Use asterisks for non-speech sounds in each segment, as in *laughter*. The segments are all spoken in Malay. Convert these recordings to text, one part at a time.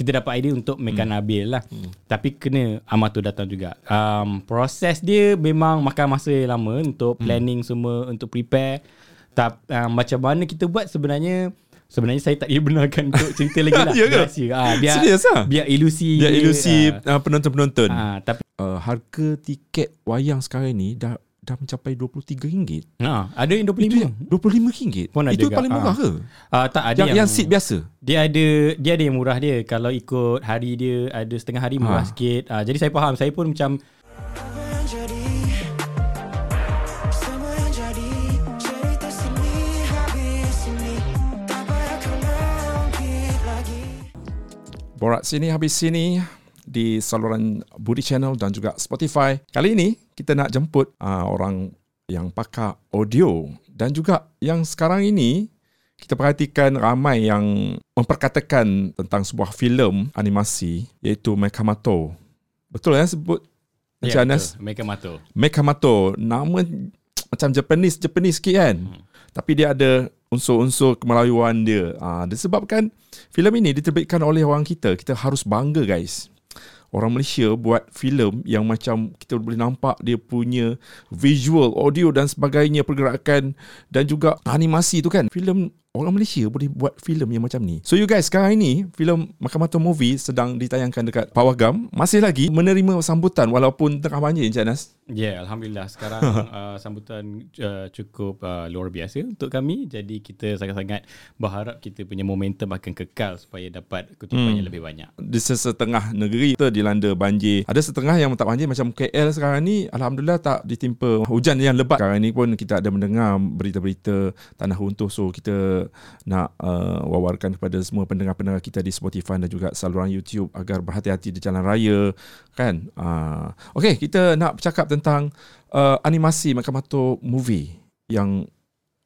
kita dapat idea untuk Meka hmm. Nabil lah. Hmm. Tapi kena Amato datang juga. Um, proses dia memang makan masa yang lama untuk hmm. planning hmm. semua, untuk prepare. Tapi um, macam mana kita buat sebenarnya Sebenarnya saya tak *laughs* benarkan untuk cerita lagi *laughs* lah. ya ke? Ah, biar, Serius lah? Biar ilusi. Biar ilusi uh, penonton-penonton. Ah, tapi uh, harga tiket wayang sekarang ni dah dah mencapai RM23. Ha, ada yang RM25. RM25. Pun ada Itu paling murah ha. ke? Uh, tak ada yang, yang, yang seat biasa. Dia ada dia ada yang murah dia. Kalau ikut hari dia ada setengah hari murah ha. sikit. Uh, jadi saya faham. Saya pun macam Borak sini habis sini di saluran Budi Channel dan juga Spotify. Kali ini kita nak jemput uh, orang yang pakar audio dan juga yang sekarang ini kita perhatikan ramai yang memperkatakan tentang sebuah filem animasi iaitu Mekamato. Betul ya sebut Ya, Anas? Mekamato. Mekamato. Nama macam Japanese, Japanese sikit kan? Hmm. Tapi dia ada unsur-unsur kemelayuan dia. Ha, disebabkan filem ini diterbitkan oleh orang kita. Kita harus bangga guys. Orang Malaysia buat filem yang macam kita boleh nampak dia punya visual, audio dan sebagainya pergerakan dan juga animasi tu kan. Filem orang Malaysia boleh buat filem yang macam ni. So you guys, sekarang ini filem Makamata Movie sedang ditayangkan dekat Pawagam. Masih lagi menerima sambutan walaupun tengah banjir Encik Anas. Ya, yeah, Alhamdulillah. Sekarang *laughs* uh, sambutan uh, cukup uh, luar biasa untuk kami. Jadi kita sangat-sangat berharap kita punya momentum akan kekal supaya dapat kutipan hmm. yang lebih banyak. Di setengah negeri kita dilanda banjir. Ada setengah yang tak banjir macam KL sekarang ni. Alhamdulillah tak ditimpa hujan yang lebat. Sekarang ni pun kita ada mendengar berita-berita tanah runtuh. So kita nak uh, wawarkan kepada semua pendengar-pendengar kita di Spotify dan juga saluran YouTube agar berhati-hati di jalan raya kan. Uh, Okey, kita nak bercakap tentang uh, animasi Makamato movie yang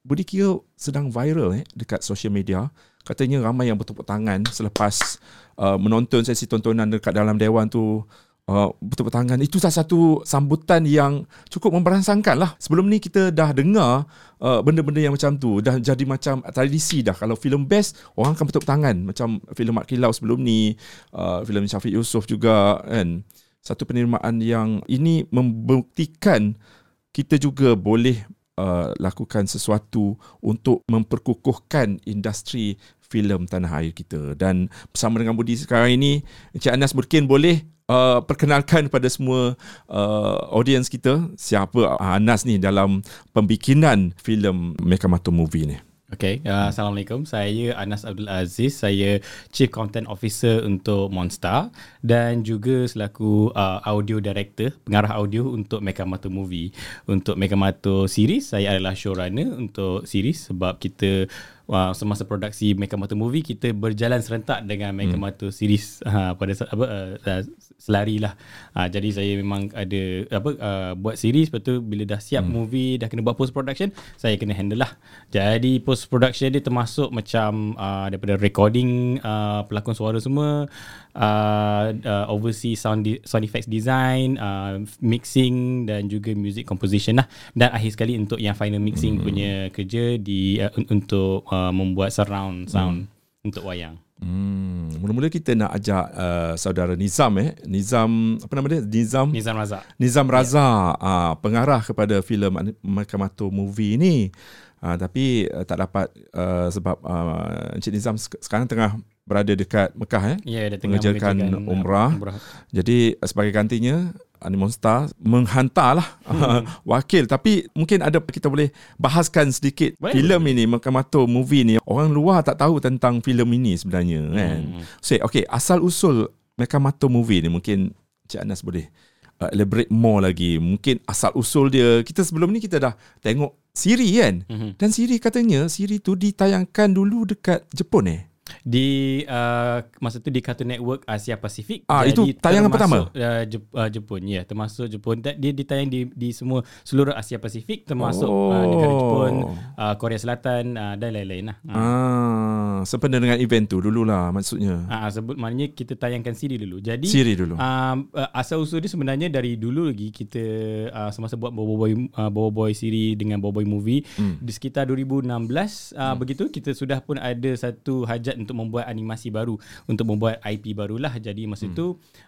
Budi kira sedang viral eh dekat social media. Katanya ramai yang bertepuk tangan selepas uh, menonton sesi tontonan dekat dalam dewan tu uh, bertepuk tangan. Itu salah satu sambutan yang cukup memberansangkan lah. Sebelum ni kita dah dengar uh, benda-benda yang macam tu. Dah jadi macam tradisi dah. Kalau filem best, orang akan bertepuk tangan. Macam filem Mat Kilau sebelum ni. Uh, filem Syafiq Yusof juga kan. Satu penerimaan yang ini membuktikan kita juga boleh uh, lakukan sesuatu untuk memperkukuhkan industri filem tanah air kita. Dan bersama dengan Budi sekarang ini, Encik Anas mungkin boleh uh, perkenalkan pada semua uh, audience kita siapa Anas ni dalam pembikinan filem Mekamato Movie ni. Okay, uh, Assalamualaikum. Saya Anas Abdul Aziz. Saya Chief Content Officer untuk Monster dan juga selaku uh, audio director, pengarah audio untuk Mekamato Movie. Untuk Mekamato series, saya adalah showrunner untuk series sebab kita uh, semasa produksi Mekamato Movie kita berjalan serentak dengan Mekamato hmm. series uh, pada apa uh, selari lah. Uh, jadi saya memang ada apa uh, buat series lepas tu bila dah siap hmm. movie dah kena buat post production saya kena handle lah. Jadi post production dia termasuk macam uh, daripada recording uh, pelakon suara semua uh, uh, oversee sound di- sound effects design, uh, mixing dan juga music composition lah. Dan akhir sekali untuk yang final mixing hmm. punya kerja di uh, untuk uh, membuat surround sound hmm. untuk wayang. Hmm, mula-mula kita nak ajak uh, saudara Nizam eh. Nizam apa nama dia? Nizam Nizam Raza. Nizam Raza yeah. uh, pengarah kepada filem Makamato movie ni. Uh, tapi uh, tak dapat uh, sebab uh, Encik Nizam sekarang tengah berada dekat Mekah eh. Ya, yeah, dia tengah mengerjakan umrah. umrah. Jadi sebagai gantinya Animonstar menghantarlah hmm. *laughs* wakil. Tapi mungkin ada kita boleh bahaskan sedikit well, filem ini Makamato movie ni. Orang luar tak tahu tentang filem ini sebenarnya hmm. kan? So okay asal usul Makamato movie ni mungkin Cik Anas boleh uh, elaborate more lagi. Mungkin asal usul dia. Kita sebelum ni kita dah tengok siri kan? Hmm. dan siri katanya siri tu ditayangkan dulu dekat Jepun eh di uh, masa tu di Cartoon Network Asia Pasifik ah itu tayangan pertama uh, Jep, uh, Jepun ya yeah, termasuk Jepun dia ditayang di di semua seluruh Asia Pasifik termasuk oh. uh, negara Jepun uh, Korea Selatan uh, dan lain-lain lah uh. ah sempena dengan event tu dululah maksudnya. Ah, sebut maknanya kita tayangkan siri dulu. Jadi Siri dulu. Um, uh, asal usul dia sebenarnya dari dulu lagi kita uh, semasa buat Bobo Boy uh, Bobo Boy siri dengan Bobo Boy movie Hmm. di sekitar 2016 uh, begitu kita sudah pun ada satu hajat untuk membuat animasi baru untuk membuat IP barulah jadi masa Hmm. tu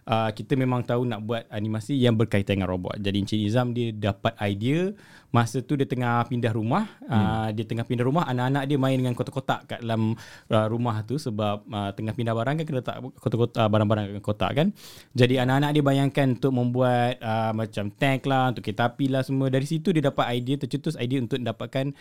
uh, kita memang tahu nak buat animasi yang berkaitan dengan robot. Jadi Encik Nizam dia dapat idea masa tu dia tengah pindah rumah Hmm. uh, dia tengah pindah rumah anak-anak dia main dengan kotak-kotak kat dalam uh, rumah tu sebab uh, tengah pindah barang kan kena letak kotak-kotak uh, barang-barang kat kotak kan. Jadi anak-anak dia bayangkan untuk membuat uh, macam tank lah untuk kereta api lah semua. Dari situ dia dapat idea tercetus idea untuk dapatkan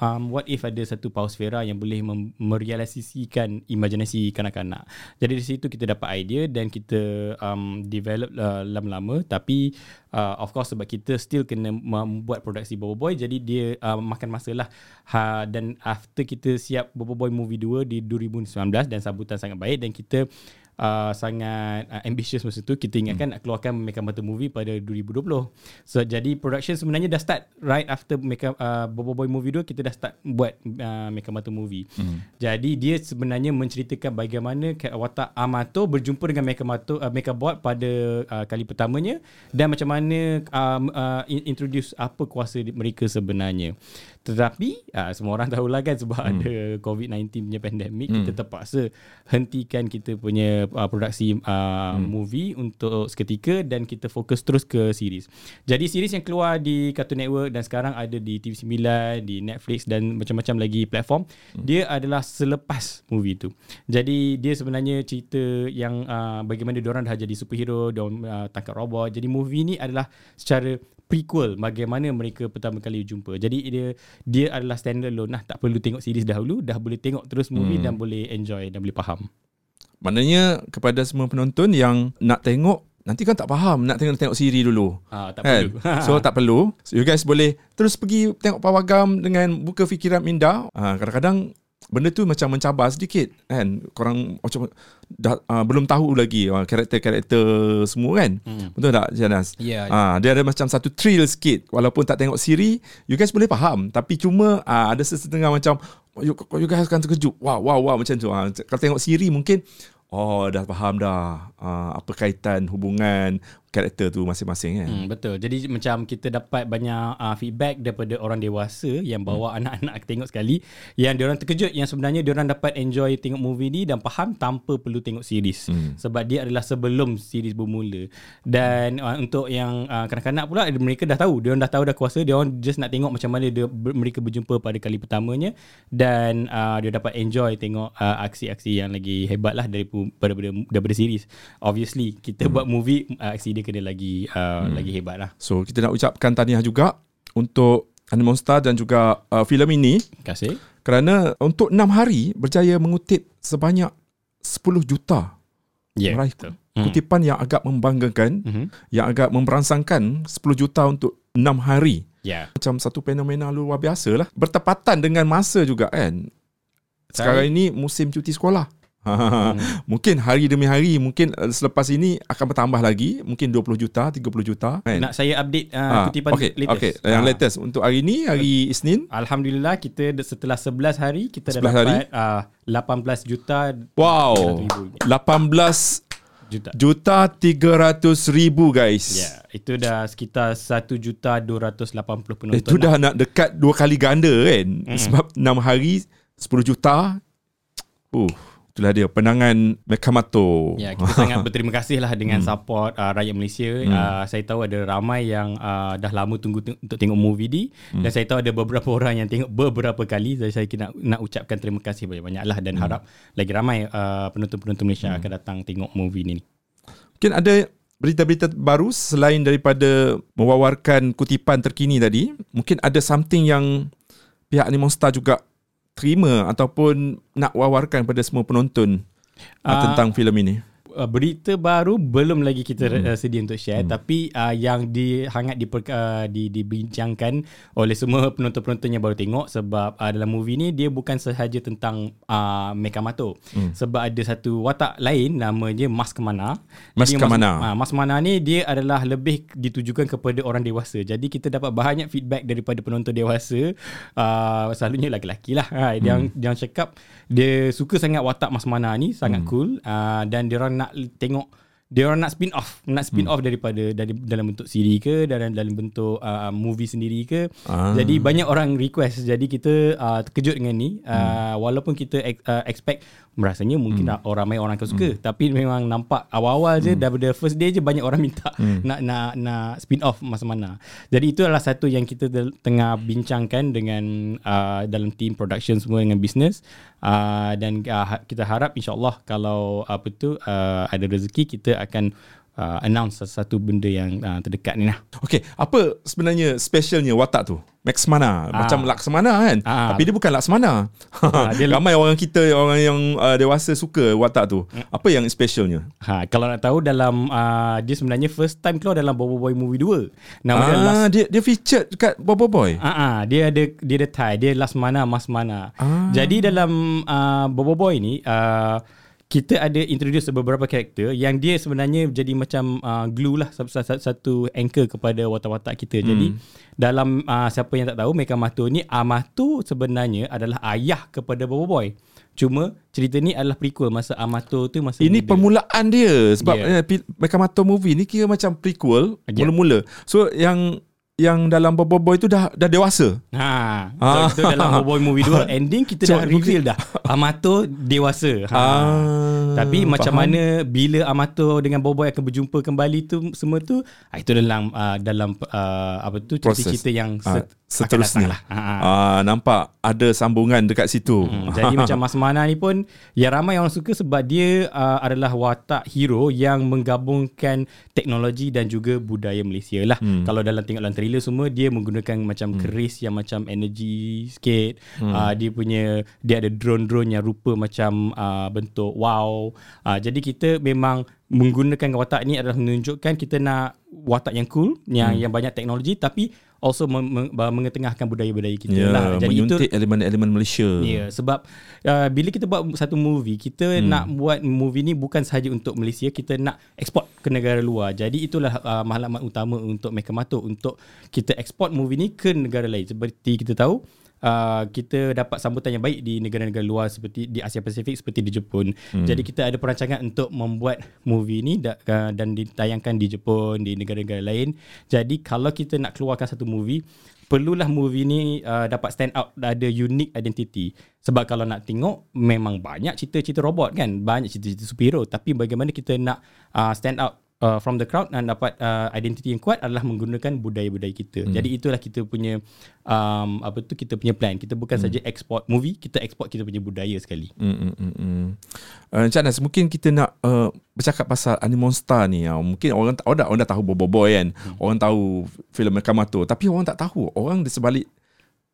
um, what if ada satu pausfera yang boleh mem- merealisasikan imajinasi kanak-kanak. Jadi dari situ kita dapat idea dan kita um, develop uh, lama-lama. Tapi uh, of course sebab kita still kena membuat produksi Bobo Boy jadi dia uh, makan masa lah. Ha, dan after kita siap Bobo Boy Movie 2 di 2019 dan sambutan sangat baik dan kita uh, sangat uh, ambitious masa tu kita ingatkan nak keluarkan Mecha Mata Movie pada 2020 so jadi production sebenarnya dah start right after Mecha uh, Bobo Boy Movie 2 kita dah start buat uh, Mecha Mata Movie. Jadi dia sebenarnya menceritakan bagaimana watak Amato berjumpa dengan Mecha Mato uh, Mecha Bot pada uh, kali pertamanya dan macam mana uh, in- introduce apa kuasa mereka sebenarnya tetapi uh, semua orang tahulah kan sebab hmm. ada COVID-19 punya pandemik hmm. kita terpaksa hentikan kita punya uh, produksi uh, hmm. movie untuk seketika dan kita fokus terus ke series. Jadi series yang keluar di Cartoon Network dan sekarang ada di TV9, di Netflix dan macam-macam lagi platform, hmm. dia adalah selepas movie tu. Jadi dia sebenarnya cerita yang uh, bagaimana diorang dah jadi superhero, diorang uh, tangkap robot. Jadi movie ni adalah secara prequel bagaimana mereka pertama kali jumpa. Jadi dia dia adalah standalone lah. Tak perlu tengok series dahulu, dah boleh tengok terus movie hmm. dan boleh enjoy dan boleh faham. Maknanya kepada semua penonton yang nak tengok nanti kan tak faham nak tengok tengok siri dulu. Ah, tak kan? perlu. *laughs* So tak perlu. So, you guys boleh terus pergi tengok pawagam dengan buka fikiran minda. Ha, kadang-kadang benda tu macam mencabar sedikit kan. Korang macam dah, uh, belum tahu lagi uh, karakter-karakter semua kan. Hmm. Betul tak Janas? Ya. Ah, dia ada macam satu thrill sikit walaupun tak tengok siri, you guys boleh faham tapi cuma ah, ada sesetengah macam you, you guys akan terkejut. Wow, wow, wow macam tu. Ah, kalau tengok siri mungkin oh dah faham dah ah, apa kaitan hubungan karakter tu masing-masing kan. Hmm, betul. Jadi macam kita dapat banyak uh, feedback daripada orang dewasa yang bawa hmm. anak-anak tengok sekali yang diorang terkejut yang sebenarnya diorang dapat enjoy tengok movie ni dan faham tanpa perlu tengok series. Hmm. Sebab dia adalah sebelum series bermula. Dan uh, untuk yang uh, kanak-kanak pula mereka dah tahu, diorang dah tahu dah kuasa, diorang just nak tengok macam mana dia ber, mereka berjumpa pada kali pertamanya dan uh, dia dapat enjoy tengok uh, aksi-aksi yang lagi hebat lah daripada daripada, daripada series. Obviously kita hmm. buat movie uh, aksi dia kena lagi uh, hmm. lagi hebat lah. So kita nak ucapkan tahniah juga untuk Animonstar dan juga uh, filem ini Terima kasih. kerana untuk 6 hari berjaya mengutip sebanyak 10 juta Ya, meraih betul. kutipan yang agak membanggakan, Mhm. yang agak memberangsangkan 10 juta untuk 6 hari. Ya. Macam satu fenomena luar biasa lah. Bertepatan dengan masa juga kan. Sekarang Saya- ini musim cuti sekolah. *laughs* mungkin hari demi hari, mungkin uh, selepas ini akan bertambah lagi. Mungkin 20 juta, 30 juta. Kan? Nak saya update uh, Ah, kutipan okay, latest. Okay, yang Ah. latest. Untuk hari ini, hari Isnin. Alhamdulillah kita setelah 11 hari kita dah 11 hari? dapat uh, 18 juta Wow. 18 juta. juta 300 ribu guys. Ya, itu dah sekitar 1 juta 280 penonton. Itu lah. dah nak dekat dua kali ganda kan. Mm. Sebab 6 hari 10 juta. Uh, itulah dia penangan Mekamato. Ya, kita sangat *laughs* berterima kasih lah dengan support uh, rakyat Malaysia. Hmm. Uh, saya tahu ada ramai yang uh, dah lama tunggu t- untuk tengok movie ni hmm. dan saya tahu ada beberapa *laughs* orang yang tengok beberapa kali. Jadi saya nak nak ucapkan terima kasih banyak-banyak lah dan hmm. harap lagi ramai uh, penonton-penonton Malaysia hmm. akan datang tengok movie ni. Mungkin ada berita-berita baru selain daripada mewawarkan kutipan terkini tadi. Mungkin ada something yang pihak Animonstar juga terima ataupun nak wawarkan pada semua penonton uh, tentang filem ini. Uh, berita baru belum lagi kita Hmm. uh, sedia untuk share hmm. tapi uh, yang di hangat diper, uh, di dibincangkan oleh semua penonton-penonton yang baru tengok sebab uh, dalam movie ni dia bukan sahaja tentang uh, Mekamato hmm. sebab ada satu watak lain namanya Mas Kemana. Mas Jadi Kemana. Mas, uh, Mas Kemana ni dia adalah lebih ditujukan kepada orang dewasa. Jadi kita dapat banyak feedback daripada penonton dewasa uh, selalunya lelaki-lelaki lah ha, hmm. yang yang cakap dia suka sangat watak Mas Mana ni sangat hmm. cool uh, dan dia orang nak tengok dia orang nak spin off nak spin hmm. off daripada dari dalam bentuk siri ke dalam dalam bentuk uh, movie sendiri ke Ah. jadi banyak orang request jadi kita uh, terkejut dengan ni uh, walaupun kita uh, expect rasanya mungkin hmm. orang ramai orang akan suka hmm. tapi memang nampak awal-awal je Hmm. daripada first day je banyak orang minta hmm. *laughs* nak nak nak spin off masa mana jadi itu adalah satu yang kita tengah bincangkan dengan uh, dalam team production semua dengan business uh, dan uh, ha- kita harap insyaallah kalau apa tu uh, ada rezeki kita akan uh, announce satu benda yang uh, terdekat ni lah Okey, apa sebenarnya specialnya watak tu? Max Mana. Macam Laksamana kan? Ah. Tapi dia bukan Laksamana. Ah, *laughs* dia- Ramai orang kita, orang yang uh, dewasa suka watak tu. Apa yang specialnya? Ha, kalau nak tahu dalam uh, dia sebenarnya first time keluar dalam Bobo Boy movie 2. Nama dia Last Ah, dia dia featured dekat Bobo Boy. Ah, uh dia ada dia ada tie, dia last mana mas mana. Ah. Jadi dalam uh, Bobo Boy ni uh, kita ada introduce beberapa karakter yang dia sebenarnya jadi macam uh, glue lah satu, satu, satu anchor kepada watak-watak kita. Hmm. Jadi dalam uh, siapa yang tak tahu Mekamato ni Amato sebenarnya adalah ayah kepada Bobo Boy. Cuma cerita ni adalah prequel masa Amato tu masa Ini muda. permulaan dia sebab Yeah. yeah. Mekamato movie ni kira macam prequel Yeah. mula-mula. So yang yang dalam Bobo Boy tu dah dah dewasa. Ha, Ah. so, itu dalam Bobo Boy movie 2 *laughs* ending kita dah reveal dah *laughs* Amato dewasa. Ha. Ah, Tapi macam faham. mana bila Amato dengan Boboy akan berjumpa kembali tu semua tu ah, itu dalam uh, dalam uh, apa tu cerita-cerita yang Ah, set, seterusnya. lah. Ha, ha. Ah, nampak ada sambungan dekat situ. Hmm, jadi *laughs* macam Mas Mana ni pun yang ramai orang suka sebab dia uh, adalah watak hero yang menggabungkan teknologi dan juga budaya Malaysia lah. Hmm. Kalau dalam tengok dalam trailer semua dia menggunakan macam hmm. keris yang macam energy sikit. Hmm. Uh, dia punya dia ada drone-drone yang rupa macam uh, bentuk wow. Uh, jadi kita memang menggunakan watak ni adalah menunjukkan kita nak watak yang cool yang hmm. yang banyak teknologi tapi also meng- meng- mengetengahkan budaya-budaya kita Ya, lah. Jadi itu menyuntik elemen-elemen Malaysia. Ya, yeah, sebab uh, bila kita buat satu movie, kita hmm. nak buat movie ni bukan sahaja untuk Malaysia, kita nak eksport ke negara luar. Jadi itulah uh, matlamat utama untuk Mekamato untuk kita eksport movie ni ke negara lain. Seperti kita tahu, Uh, kita dapat sambutan yang baik di negara-negara luar seperti di Asia Pasifik seperti di Jepun. Hmm. Jadi kita ada perancangan untuk membuat movie ni da, uh, dan ditayangkan di Jepun, di negara-negara lain. Jadi kalau kita nak keluarkan satu movie, perlulah movie ni uh, dapat stand out ada unique identity sebab kalau nak tengok memang banyak cerita-cerita robot kan banyak cerita-cerita superhero tapi bagaimana kita nak uh, stand out uh, from the crowd dan dapat uh, identity yang kuat adalah menggunakan budaya-budaya kita. Hmm. Jadi itulah kita punya um, apa tu kita punya plan. Kita bukan hmm. saja export movie, kita export kita punya budaya sekali. Mm, mm, mm, mm. Uh, Encik Anas, mungkin kita nak uh, bercakap pasal Animonstar ni. Uh, mungkin orang, orang, dah, orang dah tahu Bobo Boy kan. Hmm. Orang tahu filem Mekamato. Tapi orang tak tahu. Orang di sebalik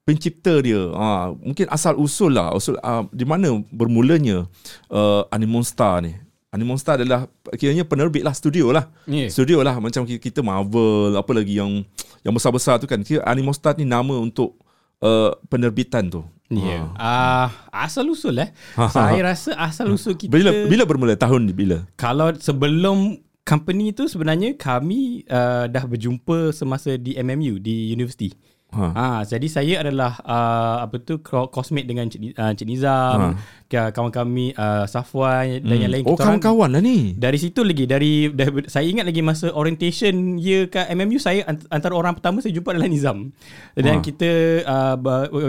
pencipta dia. Uh, mungkin asal usul lah. Usul, uh, di mana bermulanya uh, Animonstar ni. Animonstar adalah kiranya penerbit lah, studio lah. Yeah. Studio lah macam ki- kita Marvel, apa lagi yang yang besar-besar tu kan. Kira Animonstar ni nama untuk uh, penerbitan tu. Ya. Yeah. Uh, asal usul eh. Saya rasa asal usul kita Bila bila bermula tahun ni bila? kalau sebelum company tu sebenarnya kami uh, dah berjumpa semasa di MMU di universiti. Ha. Ha, jadi saya adalah uh, apa tu cosmate dengan Cik, uh, Cik Nizam, ha. kawan kami uh, Safwan dan yang lain Oh kawan-kawan lah ni. dari situ lagi dari, dari saya ingat lagi masa orientation year kat MMU saya ant- antara orang pertama saya jumpa adalah Nizam. Dan Ah. kita uh,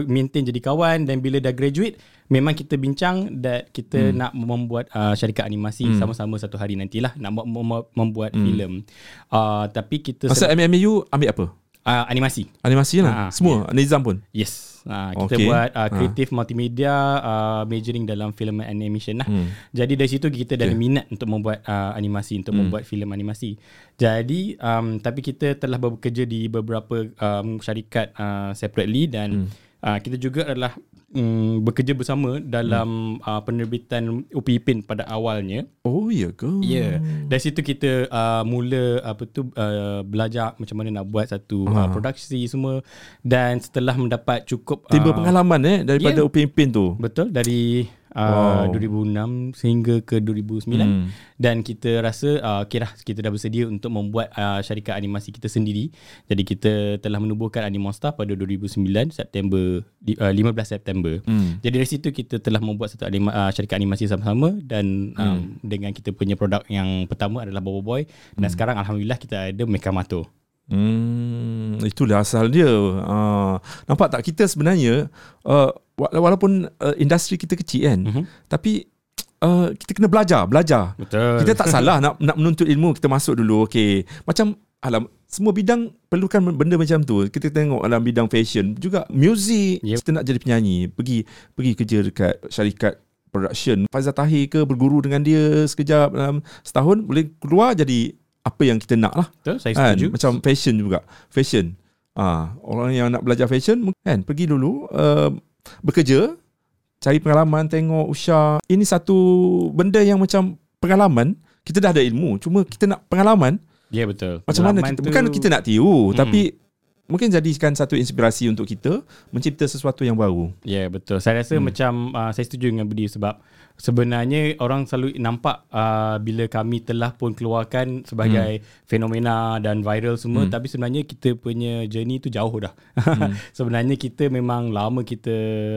maintain jadi kawan dan bila dah graduate memang kita bincang that kita hmm. nak membuat uh, syarikat animasi hmm. sama-sama satu hari nantilah nak mem- mem- membuat hmm. filem. Uh, tapi kita Masa MMU ambil apa? Uh, animasi. Animasi lah. Ah, Semua. Nizam pun. Yes. Uh, kita Okay. buat uh, creative multimedia uh, majoring dalam film and animation lah. Hmm. Jadi dari situ kita dah ada minat untuk membuat uh, animasi, untuk hmm. membuat filem animasi. Jadi um, tapi kita telah bekerja di beberapa um, syarikat uh, separately dan hmm. uh, kita juga adalah um, bekerja bersama dalam uh, penerbitan UPI PIN pada awalnya. Oh ya ke? Ya. Yeah. Dari situ kita uh, mula apa tu uh, belajar macam mana nak buat satu uh, produksi semua dan setelah mendapat cukup Timbul pengalaman eh daripada yeah. UPI PIN tu. betul dari uh, Wow. 2006 sehingga ke 2009 Hmm. dan kita rasa uh, okay dah kita dah bersedia untuk membuat uh, syarikat animasi kita sendiri. Jadi kita telah menubuhkan Animonster pada 2009 September uh, 15 September. Hmm. Jadi dari situ kita telah membuat satu anima, uh, syarikat animasi sama-sama dan um, dengan kita punya produk yang pertama adalah Bobo Boy dan sekarang alhamdulillah kita ada Mekamato. Hmm, itulah asal dia. Uh, nampak tak kita sebenarnya uh, walaupun uh, industri kita kecil kan, Mhm. tapi uh, kita kena belajar, belajar. Betul. Kita tak salah nak nak menuntut ilmu, kita masuk dulu. Okey. Macam alam semua bidang perlukan benda macam tu. Kita tengok dalam bidang fashion juga muzik. Yep. Kita nak jadi penyanyi, pergi pergi kerja dekat syarikat production. Faizal Tahir ke berguru dengan dia sekejap dalam setahun boleh keluar jadi apa yang kita nak lah. Betul, saya Kan? setuju. Macam fashion juga. Fashion. Ah, orang yang nak belajar fashion kan pergi dulu uh, bekerja, cari pengalaman, tengok Usha. Ini satu benda yang macam pengalaman. Kita dah ada ilmu, cuma kita nak pengalaman. Ya betul. Macam mana Pengalaman kita, tu- bukan kita nak tiru, Hmm. tapi mungkin jadikan satu inspirasi untuk kita mencipta sesuatu yang baru. Ya yeah, betul. Saya rasa hmm. macam uh, saya setuju dengan Budi sebab sebenarnya orang selalu nampak uh, bila kami telah pun keluarkan sebagai hmm. fenomena dan viral semua hmm. tapi sebenarnya kita punya journey tu jauh dah. Hmm. *laughs* sebenarnya kita memang lama kita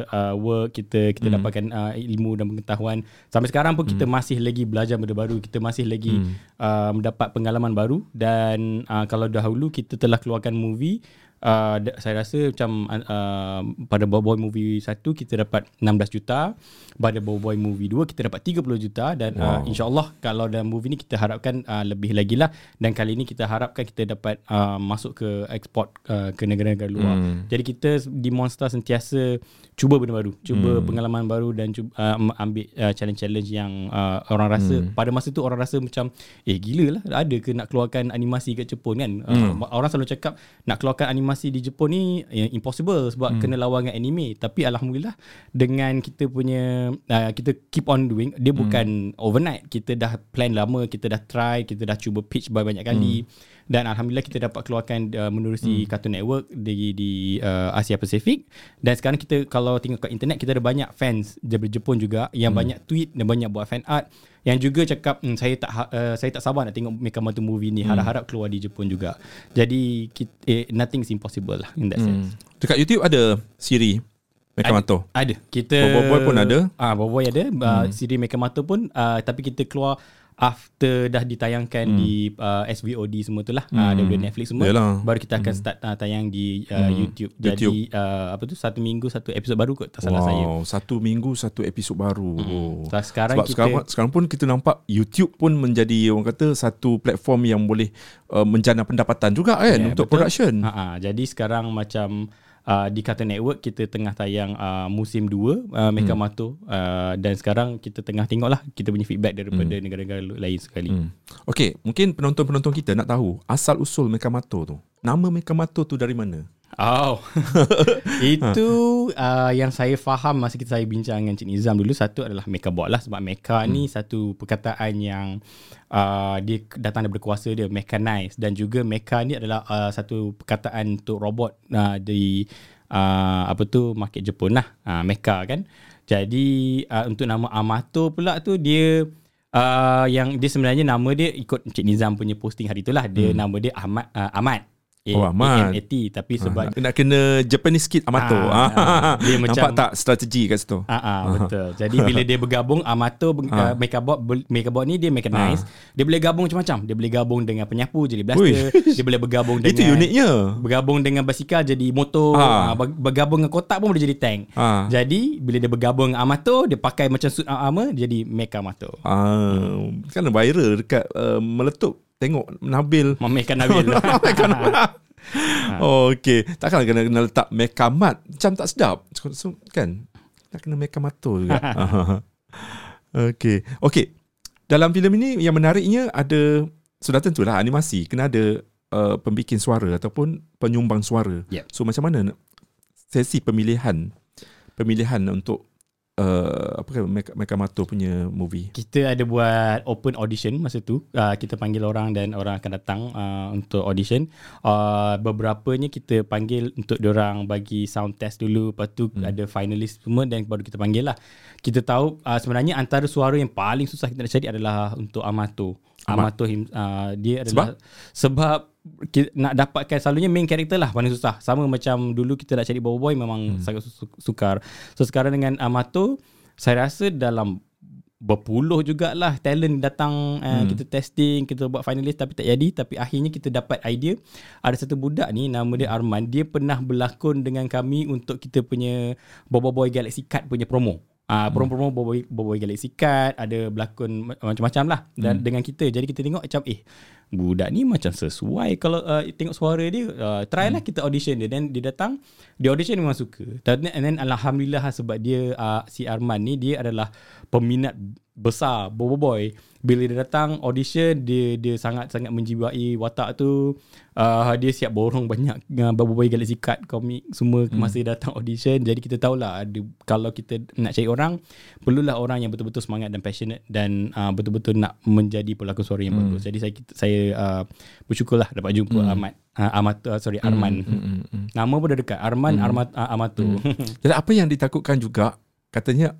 uh, work, kita kita hmm. dapatkan uh, ilmu dan pengetahuan. Sampai sekarang pun kita masih lagi belajar benda baru, kita masih lagi hmm. uh, mendapat pengalaman baru dan uh, kalau dahulu kita telah keluarkan movie Uh, saya rasa macam uh, pada Boy Boy Movie 1 kita dapat 16 juta pada Boy Boy Movie 2 kita dapat 30 juta dan wow. uh, insyaAllah kalau dalam movie ni kita harapkan uh, lebih lagi lah dan kali ni kita harapkan kita dapat uh, masuk ke ekspor uh, ke negara-negara luar Hmm. jadi kita di Monster sentiasa cuba benda baru cuba Hmm. pengalaman baru dan cuba uh, ambil uh, challenge-challenge yang uh, orang rasa Hmm. pada masa tu orang rasa macam eh gila lah ada ke nak keluarkan animasi kat Jepun kan Hmm. uh, orang selalu cakap nak keluarkan animasi di Jepun ni eh, impossible sebab hmm. kena lawan dengan anime tapi alhamdulillah dengan kita punya uh, kita keep on doing dia Hmm. bukan overnight kita dah plan lama kita dah try kita dah cuba pitch banyak kali Hmm. Dan alhamdulillah kita dapat keluarkan uh, menerusi hmm. Cartoon Network di di uh, Asia Pasifik dan sekarang kita kalau tengok kat internet kita ada banyak fans dari Jepun juga yang hmm. banyak tweet dan banyak buat fan art yang juga cakap hmm, saya tak ha- uh, saya tak sabar nak tengok Mekamoto movie ni harap-harap keluar di Jepun juga jadi kita, eh, nothing is impossible lah in that sense Hmm. Dekat YouTube ada siri Mekamato. ada kita Boboiboy pun ada? ah Boboiboy ada hmm. uh, siri Mekamoto pun uh, tapi kita keluar after dah ditayangkan hmm. di uh, SVOD semua tu lah hmm. uh, daripada Netflix semua Yalah. baru kita akan start uh, tayang di uh, Hmm. YouTube jadi YouTube. uh, apa tu satu minggu satu episod baru kot tak salah saya Wow, satu minggu satu episod baru. Oh. so, sekarang Sebab kita sekarang, sekarang pun kita nampak YouTube pun menjadi orang kata satu platform yang boleh uh, menjana pendapatan juga kan Ya, untuk betul. production. Ha jadi sekarang macam uh, di Cartoon Network kita tengah tayang uh, musim 2 uh, Mekamato hmm. uh, dan sekarang kita tengah tengok lah kita punya feedback daripada hmm. negara-negara lain sekali. Hmm. Okey, mungkin penonton-penonton kita nak tahu asal usul Mekamato tu. Nama Mekamato tu dari mana? Oh. *laughs* Itu uh, yang saya faham masa kita saya bincang dengan Cik Nizam dulu satu adalah Mecha Bot lah sebab Mecha hmm. ni satu perkataan yang uh, dia datang daripada kuasa dia mechanize dan juga Mecha ni adalah uh, satu perkataan untuk robot uh, di uh, apa tu market Jepun lah uh, Mecha kan. Jadi uh, untuk nama Amato pula tu dia uh, yang dia sebenarnya nama dia ikut Cik Nizam punya posting hari itulah dia hmm. nama dia Ahmad uh, Ahmad Oh, Ahmad. AMAT tapi sebab Nak, nak kena Japanese sikit Amato. Ah, ah. Dia *laughs* Nampak macam- tak strategi kat situ? Ah, ah betul. Jadi bila dia bergabung Amato uh, Mekabot Mekabot ni dia mechanize. Dia boleh gabung macam-macam. Dia boleh gabung dengan penyapu jadi blaster. dia boleh bergabung dengan Itu uniknya. Bergabung dengan basikal jadi motor. Ah. Ah. bergabung dengan kotak pun boleh jadi tank. Ah. Jadi bila dia bergabung dengan Amato, dia pakai macam suit armor jadi Mekamato. Ah, kan viral dekat uh, meletup. Tengok Nabil. *laughs* Memekan Nabil. *laughs* Oh, *laughs* okay. Takkan kena, kena letak mekamat. Macam tak sedap. So, so, kan? Nak kena mekamato juga. okay. Okay. Dalam filem ini yang menariknya ada, sudah tentulah animasi. Kena ada uh, pembikin suara ataupun penyumbang suara. Yep. So macam mana sesi pemilihan pemilihan untuk uh, apa Meka, Mekamato punya movie? Kita ada buat open audition masa tu. Uh, kita panggil orang dan orang akan datang uh, untuk audition. Uh, beberapanya kita panggil untuk orang bagi sound test dulu. Lepas tu hmm. ada finalist semua dan baru kita panggil lah. Kita tahu uh, sebenarnya antara suara yang paling susah kita nak cari adalah untuk Amato. Amato him, uh, dia adalah sebab, sebab nak dapatkan selalunya main character lah paling susah. Sama macam dulu kita nak cari Bobo Boy memang hmm. sangat sukar. So sekarang dengan Amato saya rasa dalam berpuluh jugalah talent datang uh, hmm. kita testing kita buat finalist tapi tak jadi tapi akhirnya kita dapat idea ada satu budak ni nama dia Arman dia pernah berlakon dengan kami untuk kita punya Bobo Boy Galaxy Card punya promo uh, promo-promo Boboiboy Boboiboy Galaxy Card ada berlakon macam-macam lah dan hmm. dengan kita. Jadi kita tengok macam eh budak ni macam sesuai kalau uh, tengok suara dia uh, try lah hmm. kita audition dia dan dia datang dia audition memang suka. And then alhamdulillah sebab dia uh, si Arman ni dia adalah peminat besar Boboiboy bila dia datang audition dia dia sangat-sangat menjiwai watak tu uh, dia siap borong banyak uh, Boboiboy Galaxy Card komik semua hmm. masa dia datang audition jadi kita tahulah ada kalau kita nak cari orang perlulah orang yang betul-betul semangat dan passionate dan uh, betul-betul nak menjadi pelakon suara yang hmm. bagus jadi saya saya uh, bersyukurlah dapat jumpa hmm. Ahmad uh, Amat uh, sorry hmm. Arman hmm. Hmm. Hmm. nama pun dah dekat Arman hmm. Armat uh, Amatu hmm. *laughs* jadi apa yang ditakutkan juga katanya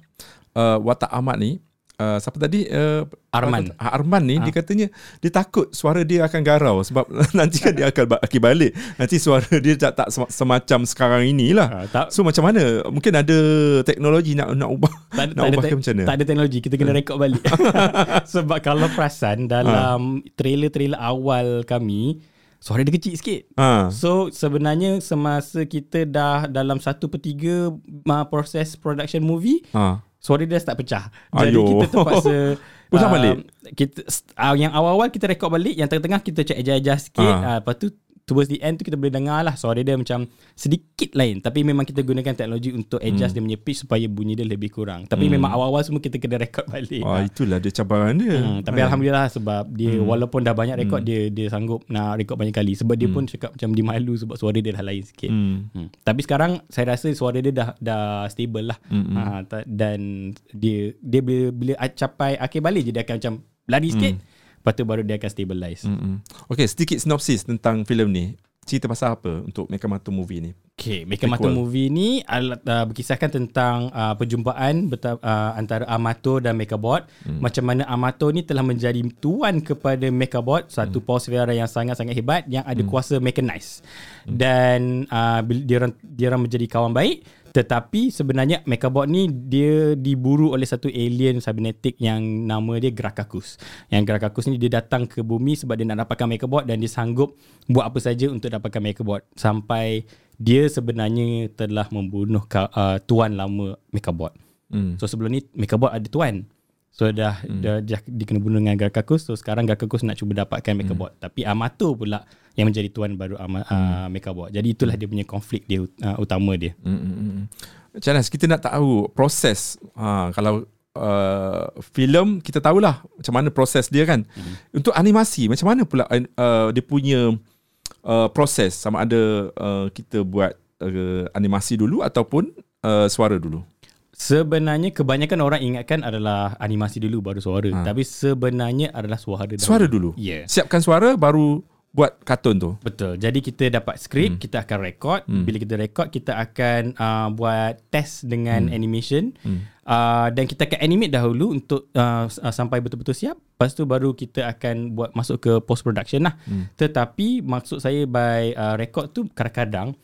uh, watak Ahmad ni uh, siapa tadi? Uh, Arman. uh, Arman ni ha. dia katanya dia takut suara dia akan garau sebab *laughs* nanti kan dia akan balik balik. Nanti suara dia tak, tak semacam sekarang inilah. Ha, tak. so macam mana? Mungkin ada teknologi nak nak ubah tak, nak tak ubah ada, macam mana? tak ada teknologi kita kena rekod balik. *laughs* Sebab kalau perasan dalam ha. trailer-trailer awal kami Suara dia kecil sikit. Ha. So sebenarnya Semasa kita dah Dalam satu per tiga uh, Proses production movie ha suara dia start pecah. Jadi Ayuh. kita terpaksa *laughs* Pusat uh, balik kita, uh, Yang awal-awal kita rekod balik Yang tengah-tengah kita cek adjust sikit uh. Uh, Lepas tu towards the end tu kita boleh dengar lah suara dia macam sedikit lain tapi memang kita gunakan teknologi untuk adjust hmm. dia punya pitch supaya bunyi dia lebih kurang tapi hmm. memang awal-awal semua kita kena record balik oh, lah. itulah dia cabaran dia hmm, tapi hmm. Alhamdulillah sebab dia hmm. walaupun dah banyak record hmm. dia dia sanggup nak record banyak kali sebab dia hmm. pun cakap macam dia malu sebab suara dia dah lain sikit hmm. Hmm. tapi sekarang saya rasa suara dia dah dah stable lah hmm. ha, dan dia dia bila, bila capai akhir balik je dia akan macam lari sikit hmm. Lepas tu baru dia akan stabilize. Mm-hmm. Okay, sedikit sinopsis tentang filem ni. Cerita pasal apa untuk Mekamato Movie ni? Okay, Mekamato Movie ni uh, berkisahkan tentang uh, perjumpaan beta, uh, antara Amato dan Mekabot. Mm. Macam mana Amato ni telah menjadi tuan kepada Mekabot, satu mm. Paul yang sangat-sangat hebat yang ada mm. kuasa mechanize. Mm. Dan uh, dia orang dia orang menjadi kawan baik tetapi sebenarnya Mechabot ni dia diburu oleh satu alien cybernetic yang nama dia Grakakus. Yang Grakakus ni dia datang ke bumi sebab dia nak dapatkan Mechabot dan dia sanggup buat apa saja untuk dapatkan Mechabot sampai dia sebenarnya telah membunuh uh, tuan lama Mechabot. Hmm. So sebelum ni Mechabot ada tuan. So dah hmm. dah, dah dikena bunuh dengan Grakakus. So sekarang Grakakus nak cuba dapatkan Mechabot. Hmm. Tapi Amato pula yang menjadi tuan baru uh, hmm. Meka buat. Jadi itulah dia punya konflik dia uh, utama dia. Hmm. hmm, hmm. Macam mana kita nak tahu proses ha, kalau uh, filem kita tahulah macam mana proses dia kan. Hmm. Untuk animasi macam mana pula uh, dia punya uh, proses sama ada uh, kita buat uh, animasi dulu ataupun uh, suara dulu. Sebenarnya kebanyakan orang ingatkan adalah animasi dulu baru suara. Ha. Tapi sebenarnya adalah suara dulu. Suara dulu? Yeah. Siapkan suara baru buat kartun tu. Betul. Jadi kita dapat skrip, hmm. kita akan record. Hmm. Bila kita record, kita akan uh, buat test dengan hmm. animation. Hmm. Uh, dan kita akan animate dahulu untuk uh, uh, sampai betul-betul siap. Lepas tu baru kita akan buat masuk ke post production lah. Hmm. Tetapi maksud saya by uh, record tu kadang-kadang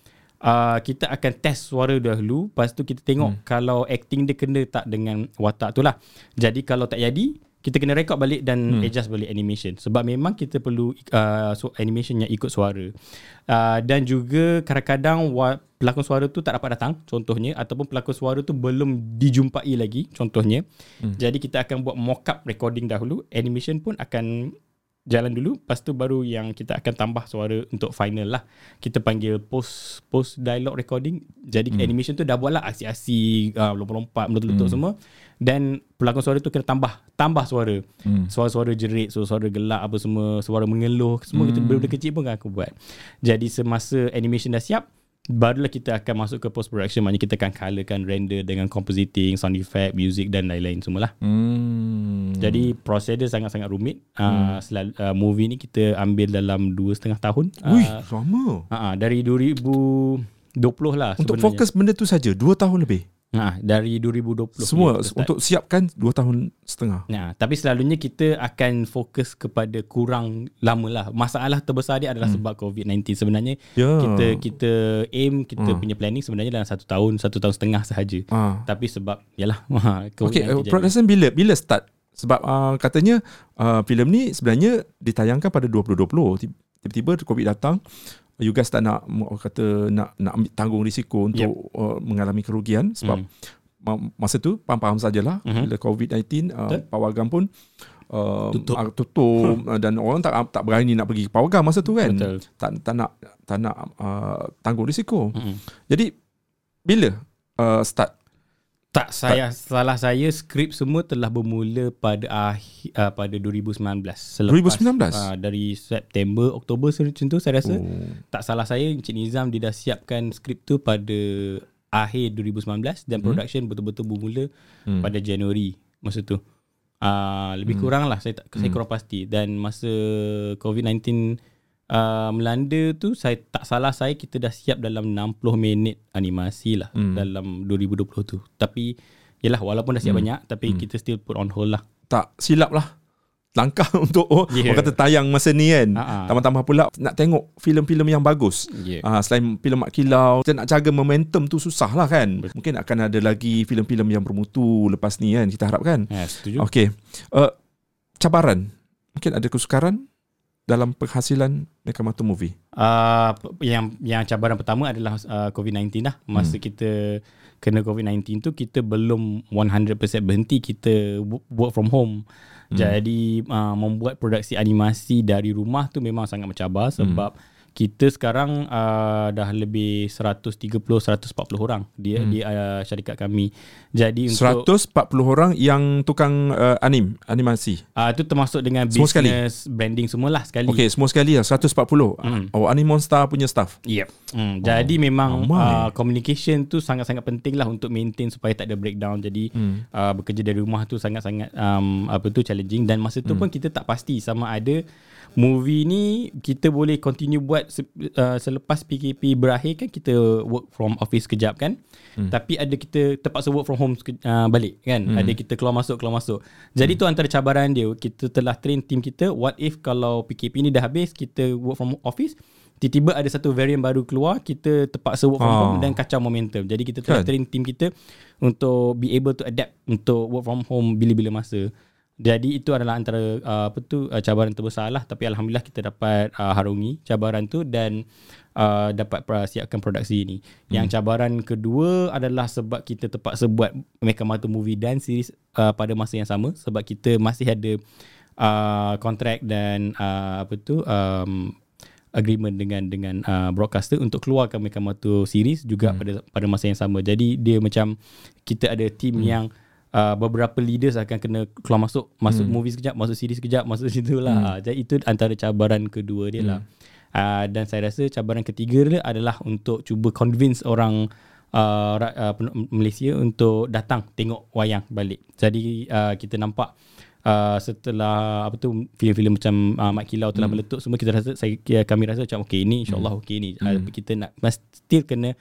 uh, kita akan test suara dahulu. Lepas tu kita tengok hmm. kalau acting dia kena tak dengan watak tu lah. Jadi kalau tak jadi, kita kena record balik dan hmm. adjust balik animation sebab memang kita perlu uh, animation yang ikut suara uh, dan juga kadang-kadang pelakon suara tu tak dapat datang contohnya ataupun pelakon suara tu belum dijumpai lagi contohnya hmm. jadi kita akan buat mock up recording dahulu animation pun akan jalan dulu lepas tu baru yang kita akan tambah suara untuk final lah kita panggil post post dialogue recording jadi hmm. animation tu dah buat lah aksi-aksi uh, lompat-lompat meletup-letup hmm. semua dan pelakon suara tu kena tambah tambah suara hmm. suara-suara jerit suara-suara gelak apa semua suara mengeluh semua hmm. itu benda-benda kecil pun kan aku buat jadi semasa animation dah siap barulah kita akan masuk ke post production maknanya kita akan colorkan render dengan compositing sound effect music dan lain-lain semualah Hmm. jadi proses dia sangat-sangat rumit uh, selalu, uh, movie ni kita ambil dalam dua setengah tahun Wih, uh, lama. uh, uh, dari 2020 lah Untuk sebenarnya. fokus benda tu saja 2 tahun lebih. Uh, dari 2020 Semua untuk siapkan 2 tahun setengah. Nah, tapi selalunya kita akan fokus kepada kurang lama lah. Masalah terbesar dia adalah hmm. sebab COVID-19 sebenarnya. Ya. Kita kita aim kita Hmm. punya planning sebenarnya dalam satu tahun, satu tahun setengah sahaja. Ah. Tapi sebab yalah *laughs* COVID-19 Okay, uh, production bila bila start? Sebab uh, katanya uh, filem ni sebenarnya ditayangkan pada 2020. Tib- Tiba-tiba COVID datang. You guys tak nak orang kata nak nak ambil tanggung risiko untuk yep. uh, mengalami kerugian sebab Hmm. ma- masa tu faham-faham sajalah Mhm. bila COVID-19 uh, pawagam pun uh, Tutup. ah, tutup uh, dan orang tak tak berani nak pergi ke pawagam masa tu kan. Betul. Tak tak nak tak nak uh, tanggung risiko. Mm-mm. Jadi bila uh, start Tak saya salah saya skrip semua telah bermula pada akhir uh, pada 2019. Selepas 2019? Uh, dari September Oktober macam tu saya rasa. Oh. Tak salah saya Encik Nizam dia dah siapkan skrip tu pada akhir 2019 dan Hmm. production betul-betul bermula Hmm. pada Januari masa tu. Uh, lebih kurang lah saya tak saya kurang pasti dan masa COVID-19 uh, melanda tu saya tak salah saya kita dah siap dalam 60 minit animasi lah Hmm. dalam 2020 tu. Tapi yalah walaupun dah siap banyak tapi kita still put on hold lah. tak silap lah langkah *laughs* untuk oh, Yeah. orang kata tayang masa ni kan. Ha-ha. Tambah-tambah pula nak tengok filem-filem yang bagus. Yeah. Ah, selain filem Mak Kilau, kita nak jaga momentum tu susah lah kan. Mungkin akan ada lagi filem-filem yang bermutu lepas ni kan kita harapkan. Ya, setuju. Okey. Uh, cabaran. Mungkin ada kesukaran dalam penghasilan Mekamatu Movie. Uh, yang yang cabaran pertama adalah uh, COVID-19 lah. Masa hmm. kita kena COVID-19 tu kita belum 100% berhenti kita wo- work from home. Hmm. Jadi uh, membuat produksi animasi dari rumah tu memang sangat mencabar sebab hmm. Kita sekarang uh, dah lebih 130 140 orang dia hmm. di uh, syarikat kami. Jadi untuk 140 orang yang tukang uh, anim, animasi. uh, tu termasuk dengan Semua sekali? business branding semualah sekali. Okey, semua sekali lah 140. Hmm. Oh, Anim Monster punya staff. Yep. Hmm, jadi memang ramai. uh, communication tu sangat-sangat penting lah untuk maintain supaya tak ada breakdown. Jadi Hmm. uh, bekerja dari rumah tu sangat-sangat um, apa tu challenging dan masa tu pun kita tak pasti sama ada movie ni kita boleh continue buat uh, selepas PKP berakhir kan kita work from office kejap kan. Hmm. Tapi ada kita terpaksa work from home uh, balik kan. Hmm. Ada kita keluar masuk keluar masuk. Jadi hmm. tu antara cabaran dia. Kita telah train team kita what if kalau PKP ni dah habis kita work from office tiba-tiba ada satu variant baru keluar kita terpaksa work from Ah. home dan kacau momentum. Jadi kita telah Kan? train team kita untuk be able to adapt untuk work from home bila-bila masa. Jadi itu adalah antara uh, apa tu uh, cabaran terbesar lah tapi alhamdulillah kita dapat uh, harungi cabaran tu dan uh, dapat uh, siapkan produksi ini. Yang cabaran kedua adalah sebab kita terpaksa buat Mekamata movie dan series uh, pada masa yang sama sebab kita masih ada uh, kontrak dan uh, apa tu um, agreement dengan dengan uh, broadcaster untuk keluarkan Mekamata series juga hmm. pada pada masa yang sama. Jadi dia macam kita ada team hmm. yang uh, beberapa leaders akan kena keluar masuk masuk hmm. movie sekejap, masuk series sekejap, masuk situ lah. Hmm. Jadi itu antara cabaran kedua dia hmm. lah. Uh, dan saya rasa cabaran ketiga dia adalah untuk cuba convince orang uh, uh, Malaysia untuk datang tengok wayang balik. Jadi uh, kita nampak uh, setelah apa tu filem-filem macam uh, Mat Kilau telah hmm. meletup semua kita rasa saya kami rasa macam okey ni insyaallah hmm. okey ni. Uh, kita nak still kena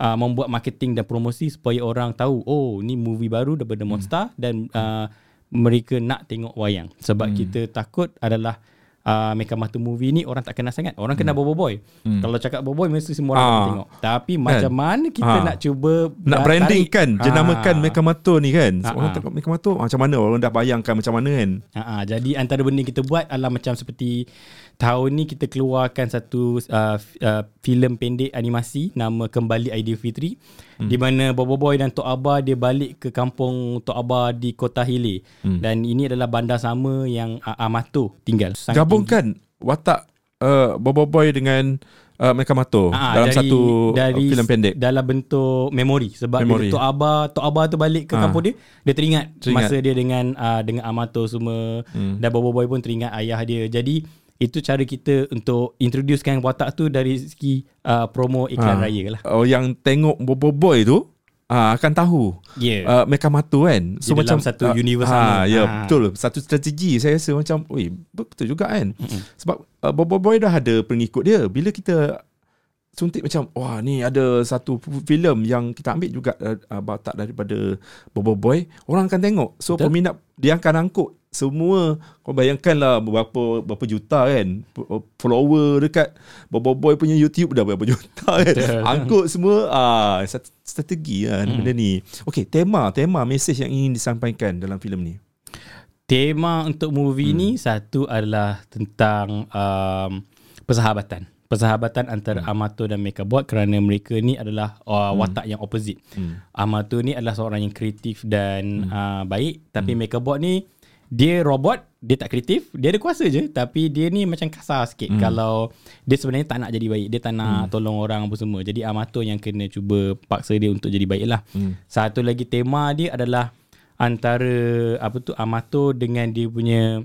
uh, membuat marketing dan promosi supaya orang tahu oh ni movie baru daripada Monster dan uh, mereka nak tengok wayang sebab hmm. kita takut adalah uh, Mekamata movie ni orang tak kenal sangat. Orang kenal Bobo Boy. Hmm. Kalau cakap Bobo Boy mesti semua orang akan tengok. Tapi macam mana kita Ah. nak cuba Nak branding tarik- kan Jenamakan Ah. Mekamato ni kan Ah, Orang tengok Mekamato Macam mana Orang dah bayangkan macam mana kan Ha, ha, jadi antara benda yang kita buat adalah macam seperti tahun ni kita keluarkan satu uh, uh, filem pendek animasi nama Kembali Aidilfitri hmm. di mana Bobo Boy dan Tok Abah dia balik ke kampung Tok Abah di Kota Hile hmm. dan ini adalah bandar sama yang uh, Amato tinggal. Sangat Gabungkan Watak uh, Bobo Boy dengan uh, Mekamato Ah, Dalam dari- satu uh, dari filem pendek dalam bentuk memori sebab Memori. bila Tok Abah Tok Abah tu balik ke Ah. kampung dia dia teringat, Teringat. masa dia dengan uh, dengan Amato semua hmm. dan Bobo Boy pun teringat ayah dia jadi itu cara kita untuk introducekan watak tu dari segi uh, promo iklan Ha. raya lah. Oh yang tengok Bobo Boy tu ah akan tahu Yeah. uh, Mekamato kan. Dia dalam satu universe sama. ha, Ya, Ha. betul. Satu strategi saya rasa macam, oi, betul juga kan. Mm-hmm. Sebab uh, Bobo Boy dah ada pengikut dia. Bila kita suntik macam wah ni ada satu filem yang kita ambil juga uh, uh, watak daripada Bobo Boy, orang akan tengok. So Betul. peminat dia akan angkut semua kau bayangkanlah berapa berapa juta kan follower dekat Bobo Boy punya YouTube dah berapa juta kan Betul. angkut semua ah strategi lah hmm. benda ni okey tema tema mesej yang ingin disampaikan dalam filem ni Tema untuk movie hmm. ni satu adalah tentang um, persahabatan. Persahabatan antara hmm. Amato dan Mekabot kerana mereka ni adalah uh, watak yang opposite. Hmm. Amato ni adalah seorang yang kreatif dan hmm. uh, baik tapi hmm. Mekabot ni dia robot, dia tak kreatif, dia ada kuasa je tapi dia ni macam kasar sikit hmm. kalau dia sebenarnya tak nak jadi baik, dia tak nak hmm. tolong orang apa semua. Jadi Amato yang kena cuba paksa dia untuk jadi baik lah. Hmm. Satu lagi tema dia adalah antara apa tu Amato dengan dia punya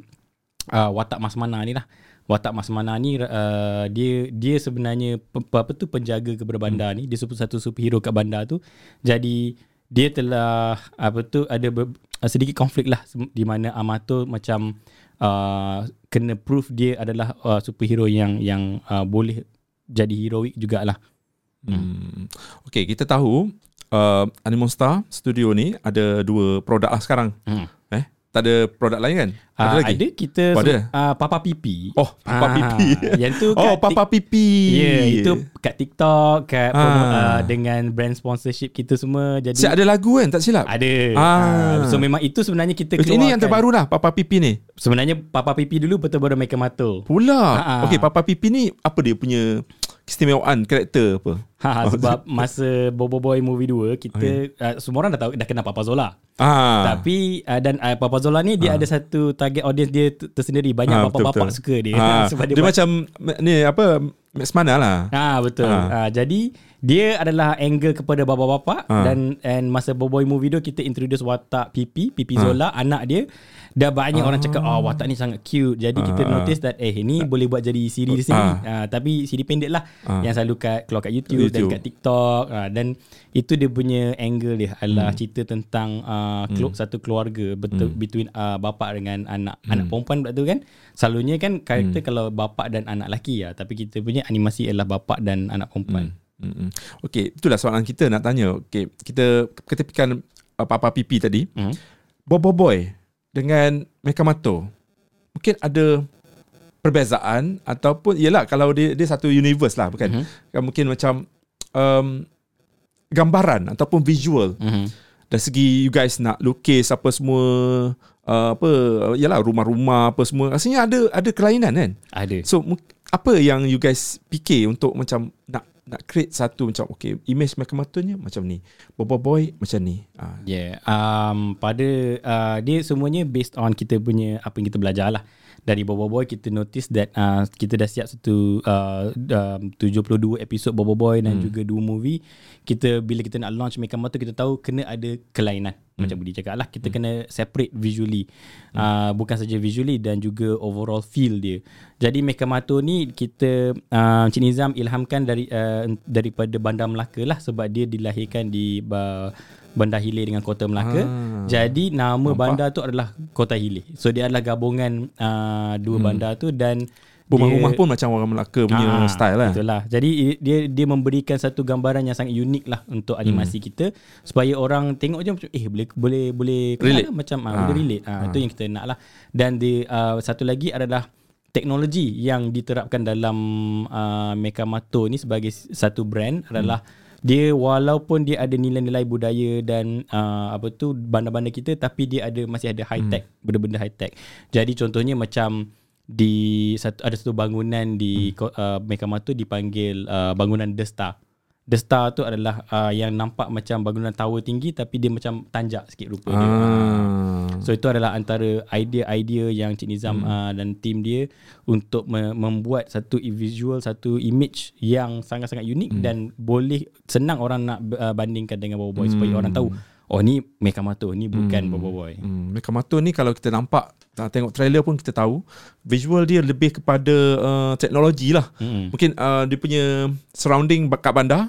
uh, watak Masmana ni lah. Watak Masmana ni uh, dia dia sebenarnya pe, apa tu penjaga kepada bandar hmm. ni. Dia satu superhero kat bandar tu. Jadi dia telah apa tu ada ber, uh, sedikit konflik lah di mana Amato macam uh, kena proof dia adalah uh, superhero yang yang uh, boleh jadi heroik jugalah. Hmm. Okey, kita tahu uh, Animonstar studio ni ada dua produk lah sekarang. Hmm. Eh, tak ada produk lain kan? Ada Uh, lagi? ada kita Oh, ada? uh, Papa Pipi. Oh, Papa Ah, Pipi. *laughs* Yang tu *laughs* Oh, kat Papa Pipi. Ya, yeah, itu kat TikTok, kat Ah. promo, uh, dengan brand sponsorship kita semua. Jadi Siap ada lagu kan? Tak silap? ada. Ah. Ah. so memang itu sebenarnya kita keluarkan. ini yang terbaru lah, Papa Pipi ni. Sebenarnya Papa Pipi dulu betul baru Meka Mato. Pula. Ah. Okey, Papa Pipi ni apa dia punya keistimewaan karakter apa? Ha, sebab *laughs* masa Bobo Boy movie 2 kita uh, semua orang dah tahu dah kenal Papa Zola. Ah. Tapi uh, dan uh, Papa Zola ni dia ada satu target audience dia tersendiri. Banyak Ah, bapak-bapak betul-betul. suka dia. Ah, *laughs* sebab dia, buat- macam ni apa Max Mana lah. Ah betul. Ah. Ah. jadi dia adalah angle kepada bapa-bapa Ah. dan and masa Boboy movie tu kita introduce watak Pipi, Pipi Zola, anak dia. Dah banyak orang cakap oh watak ni sangat cute. Jadi kita Ah. notice that eh ini boleh buat jadi siri di sini. Ah. tapi siri pendek lah Ah. yang selalu kat keluar kat YouTube, dan YouTube. kat TikTok ah, dan itu dia punya angle dia adalah cerita tentang uh, kelu- satu keluarga betul between uh, bapa dengan anak anak perempuan pula tu kan. Selalunya kan karakter kalau bapa dan anak lelaki ya, tapi kita punya animasi adalah bapa dan anak perempuan. Mm-mm. Okey, itulah soalan kita nak tanya. Okey, kita ketepikan Papa Pipi tadi. Hmm. Bobo Boy dengan Mekamato mungkin ada perbezaan ataupun ialah kalau dia dia satu universe lah bukan Mhm. kan mungkin macam um, gambaran ataupun visual Mhm. dari segi you guys nak lukis apa semua uh, apa ialah rumah-rumah apa semua rasanya ada ada kelainan kan Ada. so apa yang you guys fikir untuk macam nak nak create satu macam okay image Mekamato-nya macam ni Bobo Boy macam ni ah Yeah. Um, pada uh, dia semuanya based on kita punya apa yang kita belajar lah. Dari Bobo Boy kita notice that uh, kita dah siap satu uh, um, 72 episod Bobo Boy dan juga dua movie. Kita bila kita nak launch Mekamato kita tahu kena ada kelainan. Macam Budi cakap lah kita kena separate visually. Uh, bukan saja visually dan juga overall feel dia. Jadi Mekamato ni kita uh, Cik Nizam ilhamkan dari uh, daripada Bandar Melaka lah sebab dia dilahirkan di uh, Bandar Hilir dengan Kota Melaka. Ah. Jadi nama Nampak? bandar tu adalah Kota Hilir. So dia adalah gabungan uh, dua hmm. bandar tu dan rumah-rumah pun macam orang Melaka punya Ah, style lah Betul lah. Jadi dia dia memberikan satu gambaran yang sangat unik lah untuk animasi hmm. kita supaya orang tengok je macam eh boleh boleh boleh Relate. lah, macam ah, boleh relate. Ah, itu yang kita nak lah. Dan di uh, satu lagi adalah teknologi yang diterapkan dalam uh, Mekamato ni sebagai satu brand adalah dia walaupun dia ada nilai-nilai budaya dan uh, apa tu bandar-bandar kita tapi dia ada masih ada high tech benda-benda high tech. Jadi contohnya macam di satu ada satu bangunan di hmm. uh, Mekamato dipanggil uh, bangunan The Star. The Star tu adalah uh, yang nampak macam bangunan tower tinggi tapi dia macam tanjak sikit rupa dia. ah. So itu adalah antara idea-idea yang Cik Nizam hmm. uh, dan tim dia untuk me- membuat satu visual, satu image yang sangat-sangat unik hmm. dan boleh senang orang nak uh, bandingkan dengan Bobo Boy hmm. supaya orang tahu oh ni Mekamato, ni bukan hmm. Bobo Boy. Hmm, Mekamato ni kalau kita nampak uh, tengok trailer pun kita tahu visual dia lebih kepada uh, teknologi lah. Hmm. Mungkin uh, dia punya surrounding kat bandar.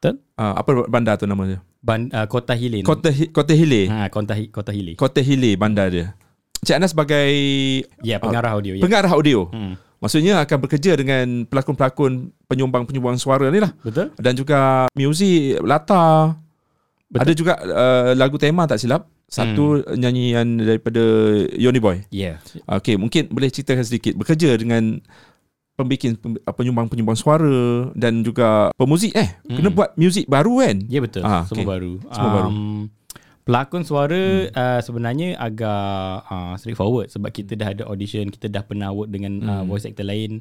Betul. Uh, apa bandar tu nama dia? Ban, uh, Kota Hilin. Kota Hi- Kota Hile. Ha, Kota Hi- Kota Hili. Kota Hile bandar dia. Cik Anas sebagai Ya, pengarah audio ya. pengarah audio. Hmm. Maksudnya akan bekerja dengan pelakon-pelakon penyumbang-penyumbang suara ni lah. Betul? Dan juga muzik latar. Betul. Ada juga uh, lagu tema tak silap. Satu hmm. nyanyian daripada Yoni Boy. Ya. Okey, mungkin boleh ceritakan sedikit bekerja dengan pembikin pem- penyumbang-penyumbang suara dan juga pemuzik eh kena Hmm. buat muzik baru kan? Ya betul. Ah, Semua okey. baru. Semua baru. Pelakon suara hmm. uh, sebenarnya agak uh, straightforward sebab kita dah ada audition, kita dah pernah work dengan uh, voice actor lain.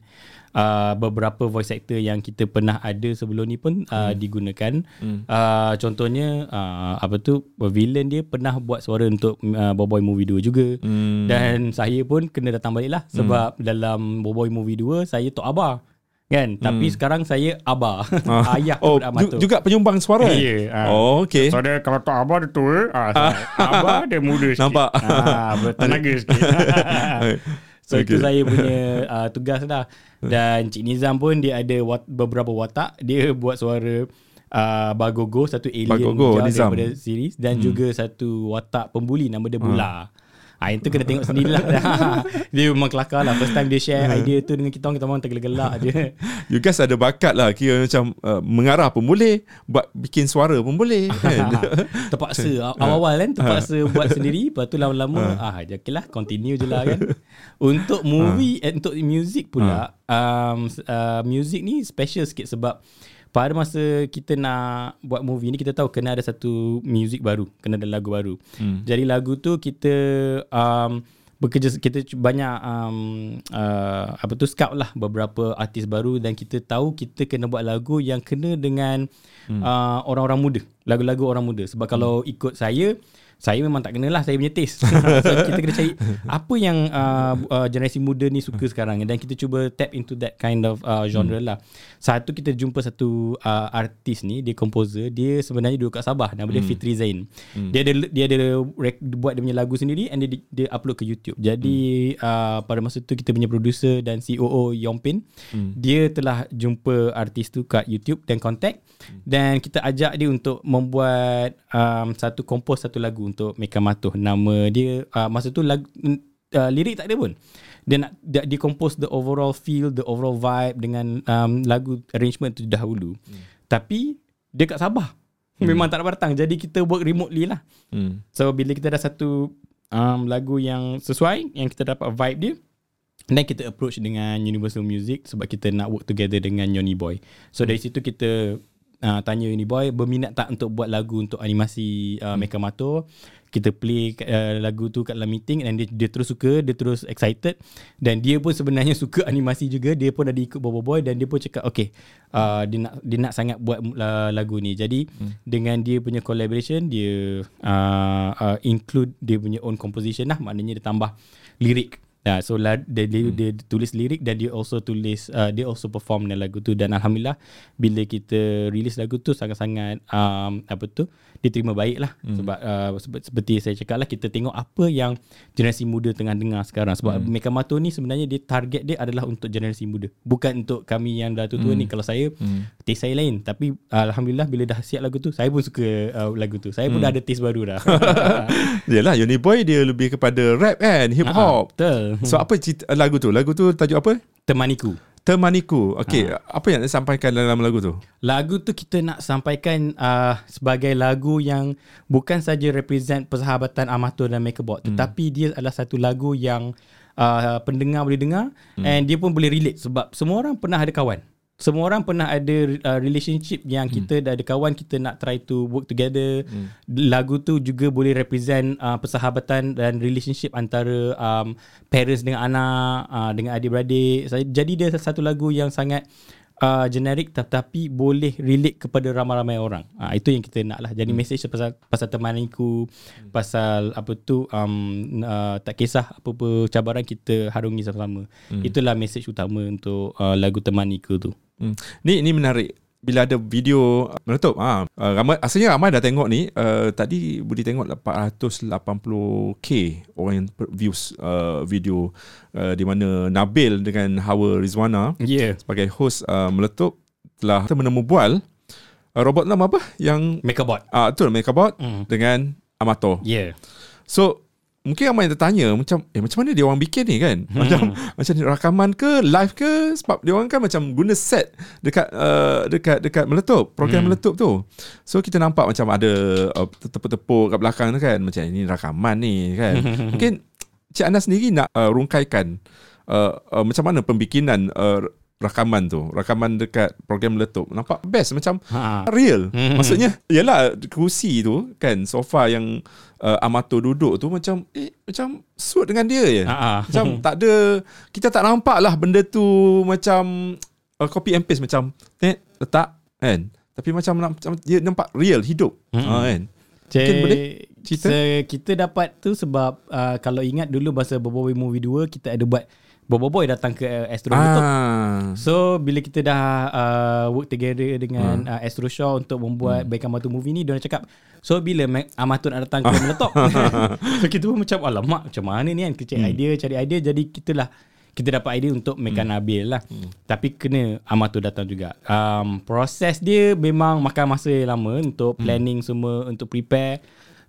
Uh, beberapa voice actor yang kita pernah ada sebelum ni pun uh, digunakan. Hmm. Uh, contohnya uh, apa tu villain dia pernah buat suara untuk uh, Boboy Movie 2 juga. Hmm. Dan saya pun kena datang balik lah sebab dalam Boboy Movie 2 saya Tok Abah. Kan? Tapi sekarang saya Abah. *laughs* Ah. Ayah oh, ju- Amato. juga penyumbang suara. eh? Ya. ah. Oh, okey. So dia kalau tak abah dia tua, ah, saya, abah dia muda sikit. Nampak. Ah, bertenaga *laughs* sikit. so okay. itu saya punya uh, *laughs* tugas lah. Dan Cik Nizam pun dia ada wat, beberapa watak. Dia buat suara uh, Bagogo, satu alien Bagogo, Nizam. daripada series. Dan hmm. juga satu watak pembuli nama dia Bula. Ah itu kena tengok sendirilah. *laughs* dia memang kelakar lah. First time dia share idea tu dengan kita orang, kita orang tergelak-gelak je. *laughs* You guys ada bakat lah. Kira macam uh, Mengarah pun boleh Buat bikin suara pun boleh *laughs* kan? terpaksa. Awal-awal kan terpaksa buat sendiri. Lepas tu lama-lama ah ya okay lah continue je lah kan. Untuk movie eh, untuk music pula um, uh, music ni special sikit sebab pada masa kita nak buat movie ni kita tahu kena ada satu music baru kena ada lagu baru Hmm. jadi lagu tu kita um, bekerja kita banyak um, uh, apa tu scout lah beberapa artis baru dan kita tahu kita kena buat lagu yang kena dengan hmm. uh, orang-orang muda lagu-lagu orang muda sebab kalau ikut saya saya memang tak kenalah saya punya taste. *laughs* So kita kena cari apa yang uh, uh, generasi muda ni suka sekarang. Dan kita cuba tap into that kind of uh, genre lah. Satu kita jumpa satu uh, artis ni dia composer dia sebenarnya duduk kat Sabah nama dia Fitri Zain. Dia ada dia ada rec- buat dia punya lagu sendiri and dia dia upload ke YouTube. Jadi uh, pada masa tu kita punya producer dan COO Yompin dia telah jumpa artis tu kat YouTube dan contact. Dan kita ajak dia untuk membuat um, satu kompos satu lagu untuk Meka Matuh. Nama dia uh, masa tu lagu uh, lirik tak ada pun. Dia nak dia, dia compose the overall feel the overall vibe dengan um, lagu arrangement tu dahulu. Hmm. tapi dia kat Sabah. Memang tak dapat datang jadi kita work remotely lah. Hmm. So bila kita dah satu um, lagu yang sesuai yang kita dapat vibe dia then kita approach dengan Universal Music sebab kita nak work together dengan Yoni Boy. So dari situ kita uh, tanya Yoni Boy berminat tak untuk buat lagu untuk animasi uh, Mecha Mato. Kita play uh, lagu tu kat dalam meeting dan dia, dia terus suka, dia terus excited dan dia pun sebenarnya *laughs* suka animasi juga. Dia pun ada ikut Bobo Boy dan dia pun cakap okay uh, dia nak dia nak sangat buat uh, lagu ni. Jadi hmm. dengan dia punya collaboration dia uh, uh, include dia punya own composition lah maknanya dia tambah lirik Ya, so la, dia, dia, dia tulis lirik dan dia also tulis uh, dia also perform dalam lagu tu. Dan alhamdulillah bila kita release lagu tu sangat-sangat um, apa tu diterima baik lah hmm. sebab uh, seperti saya cakap lah kita tengok apa yang generasi muda tengah dengar sekarang. Sebab hmm. Meka Mato ni sebenarnya dia target dia adalah untuk generasi muda. Bukan untuk kami yang dah tua-tua hmm. ni kalau saya hmm. taste saya lain. Tapi uh, alhamdulillah bila dah siap lagu tu saya pun suka uh, lagu tu. Saya pun Hmm. dah ada taste baru dah. *laughs* Yalah Uni Boy dia lebih kepada rap kan Hip Ah, hop. betul. So apa cerita, lagu tu? Lagu tu tajuk apa? Temaniku Temaniku Okay Ha. Apa yang disampaikan dalam lagu tu Lagu tu kita nak sampaikan uh, sebagai lagu yang bukan saja represent persahabatan amatur dan Makebot hmm. tetapi dia adalah satu lagu yang uh, pendengar boleh dengar hmm. and dia pun boleh relate sebab semua orang pernah ada kawan. Semua orang pernah ada uh, relationship yang kita dah ada kawan kita nak try to work together. Hmm. Lagu tu juga boleh represent uh, persahabatan dan relationship antara um, parents dengan anak, uh, dengan adik-beradik. Jadi dia satu lagu yang sangat uh, generic tetapi boleh relate kepada ramai-ramai orang. Uh, itu yang kita nak lah. Jadi hmm. message pasal pasal temaniku, hmm. pasal apa tu um, uh, tak kisah apa-apa cabaran kita harungi sama-sama. Hmm. Itulah message utama untuk uh, lagu temaniku tu. Hmm. Ni ni menarik bila ada video meletup ah uh, ramai asalnya ramai dah tengok ni uh, tadi Budi tengok 480k orang yang views uh, video uh, di mana Nabil dengan Hawa Rizwana Yeah. sebagai host uh, meletup telah menemu bual uh, robot nama apa yang Mekabot. ah uh, betul Mekabot Mm. dengan Amato. Yeah. So mungkin ramai yang tertanya macam eh macam mana dia orang bikin ni kan? Macam macam ni rakaman ke live ke sebab dia orang kan macam guna set dekat uh, dekat dekat meletup, program Hmm. meletup tu. So kita nampak macam ada uh, tepuk-tepuk kat belakang tu kan macam ini rakaman ni kan. *laughs* mungkin Cik Anas sendiri nak uh, rungkaikan uh, uh, macam mana pembikinan uh, rakaman tu, rakaman dekat program meletup. Nampak best macam Ha. real. Hmm. Maksudnya yalah kerusi tu kan sofa yang uh, Amato duduk tu macam eh macam suit dengan dia je. Ha. Macam *laughs* tak ada kita tak nampak lah benda tu macam uh, copy and paste macam eh letak kan. Tapi macam, macam dia nampak real hidup. Mm-mm. Ha, kan. Cik, Mungkin boleh cerita? kita dapat tu sebab uh, kalau ingat dulu masa Boboiboy Movie 2 kita ada buat Boboiboy datang ke uh, Astro Meletup. Ah. So bila kita dah uh, work together dengan Hmm. uh, Astro Shaw untuk membuat hmm. Baik Amatu movie ni dia orang cakap so bila Mac Amatu nak datang ke Meletup. *laughs* so kita pun macam alamak macam mana ni kan kita cari Hmm. idea cari idea jadi kita lah kita dapat idea untuk Mekan hmm. Nabil lah. Hmm. Tapi kena Amatu datang juga. Um, proses dia memang makan masa yang lama untuk Hmm. planning semua untuk prepare.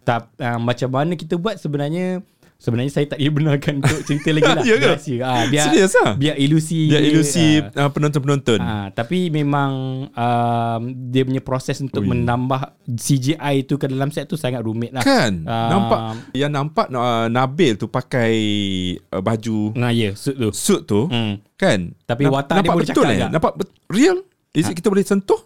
Tap, uh, macam mana kita buat sebenarnya sebenarnya saya tak dibenarkan untuk cerita lagi *laughs* lah. Ya ke? Rahsia. Ah, biar Serius ah? biar ilusi dia, ilusi uh, penonton-penonton. Ah, tapi memang um, dia punya proses untuk Ui. menambah CGI tu ke dalam set tu sangat rumit lah. Kan Ah. Nampak Yang nampak uh, Nabil tu pakai uh, Baju Nah ya, yeah, suit tu. Suit tu Hmm. Kan Tapi watak dia nampak boleh betul cakap eh? Nampak bet- real Is it kita boleh sentuh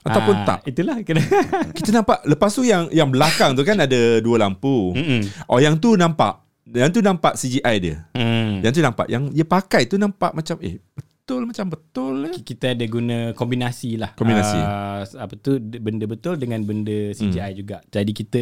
Ataupun Ah, tak Itulah *laughs* kena. Kita nampak Lepas tu yang Yang belakang tu kan Ada dua lampu Mm-mm. Oh yang tu nampak Yang tu nampak CGI dia Hmm. Yang tu nampak Yang dia pakai tu nampak macam Eh betul macam betul eh. Kita ada guna kombinasi lah. Kombinasi. Uh, apa tu benda betul dengan benda CGI hmm. juga. Jadi kita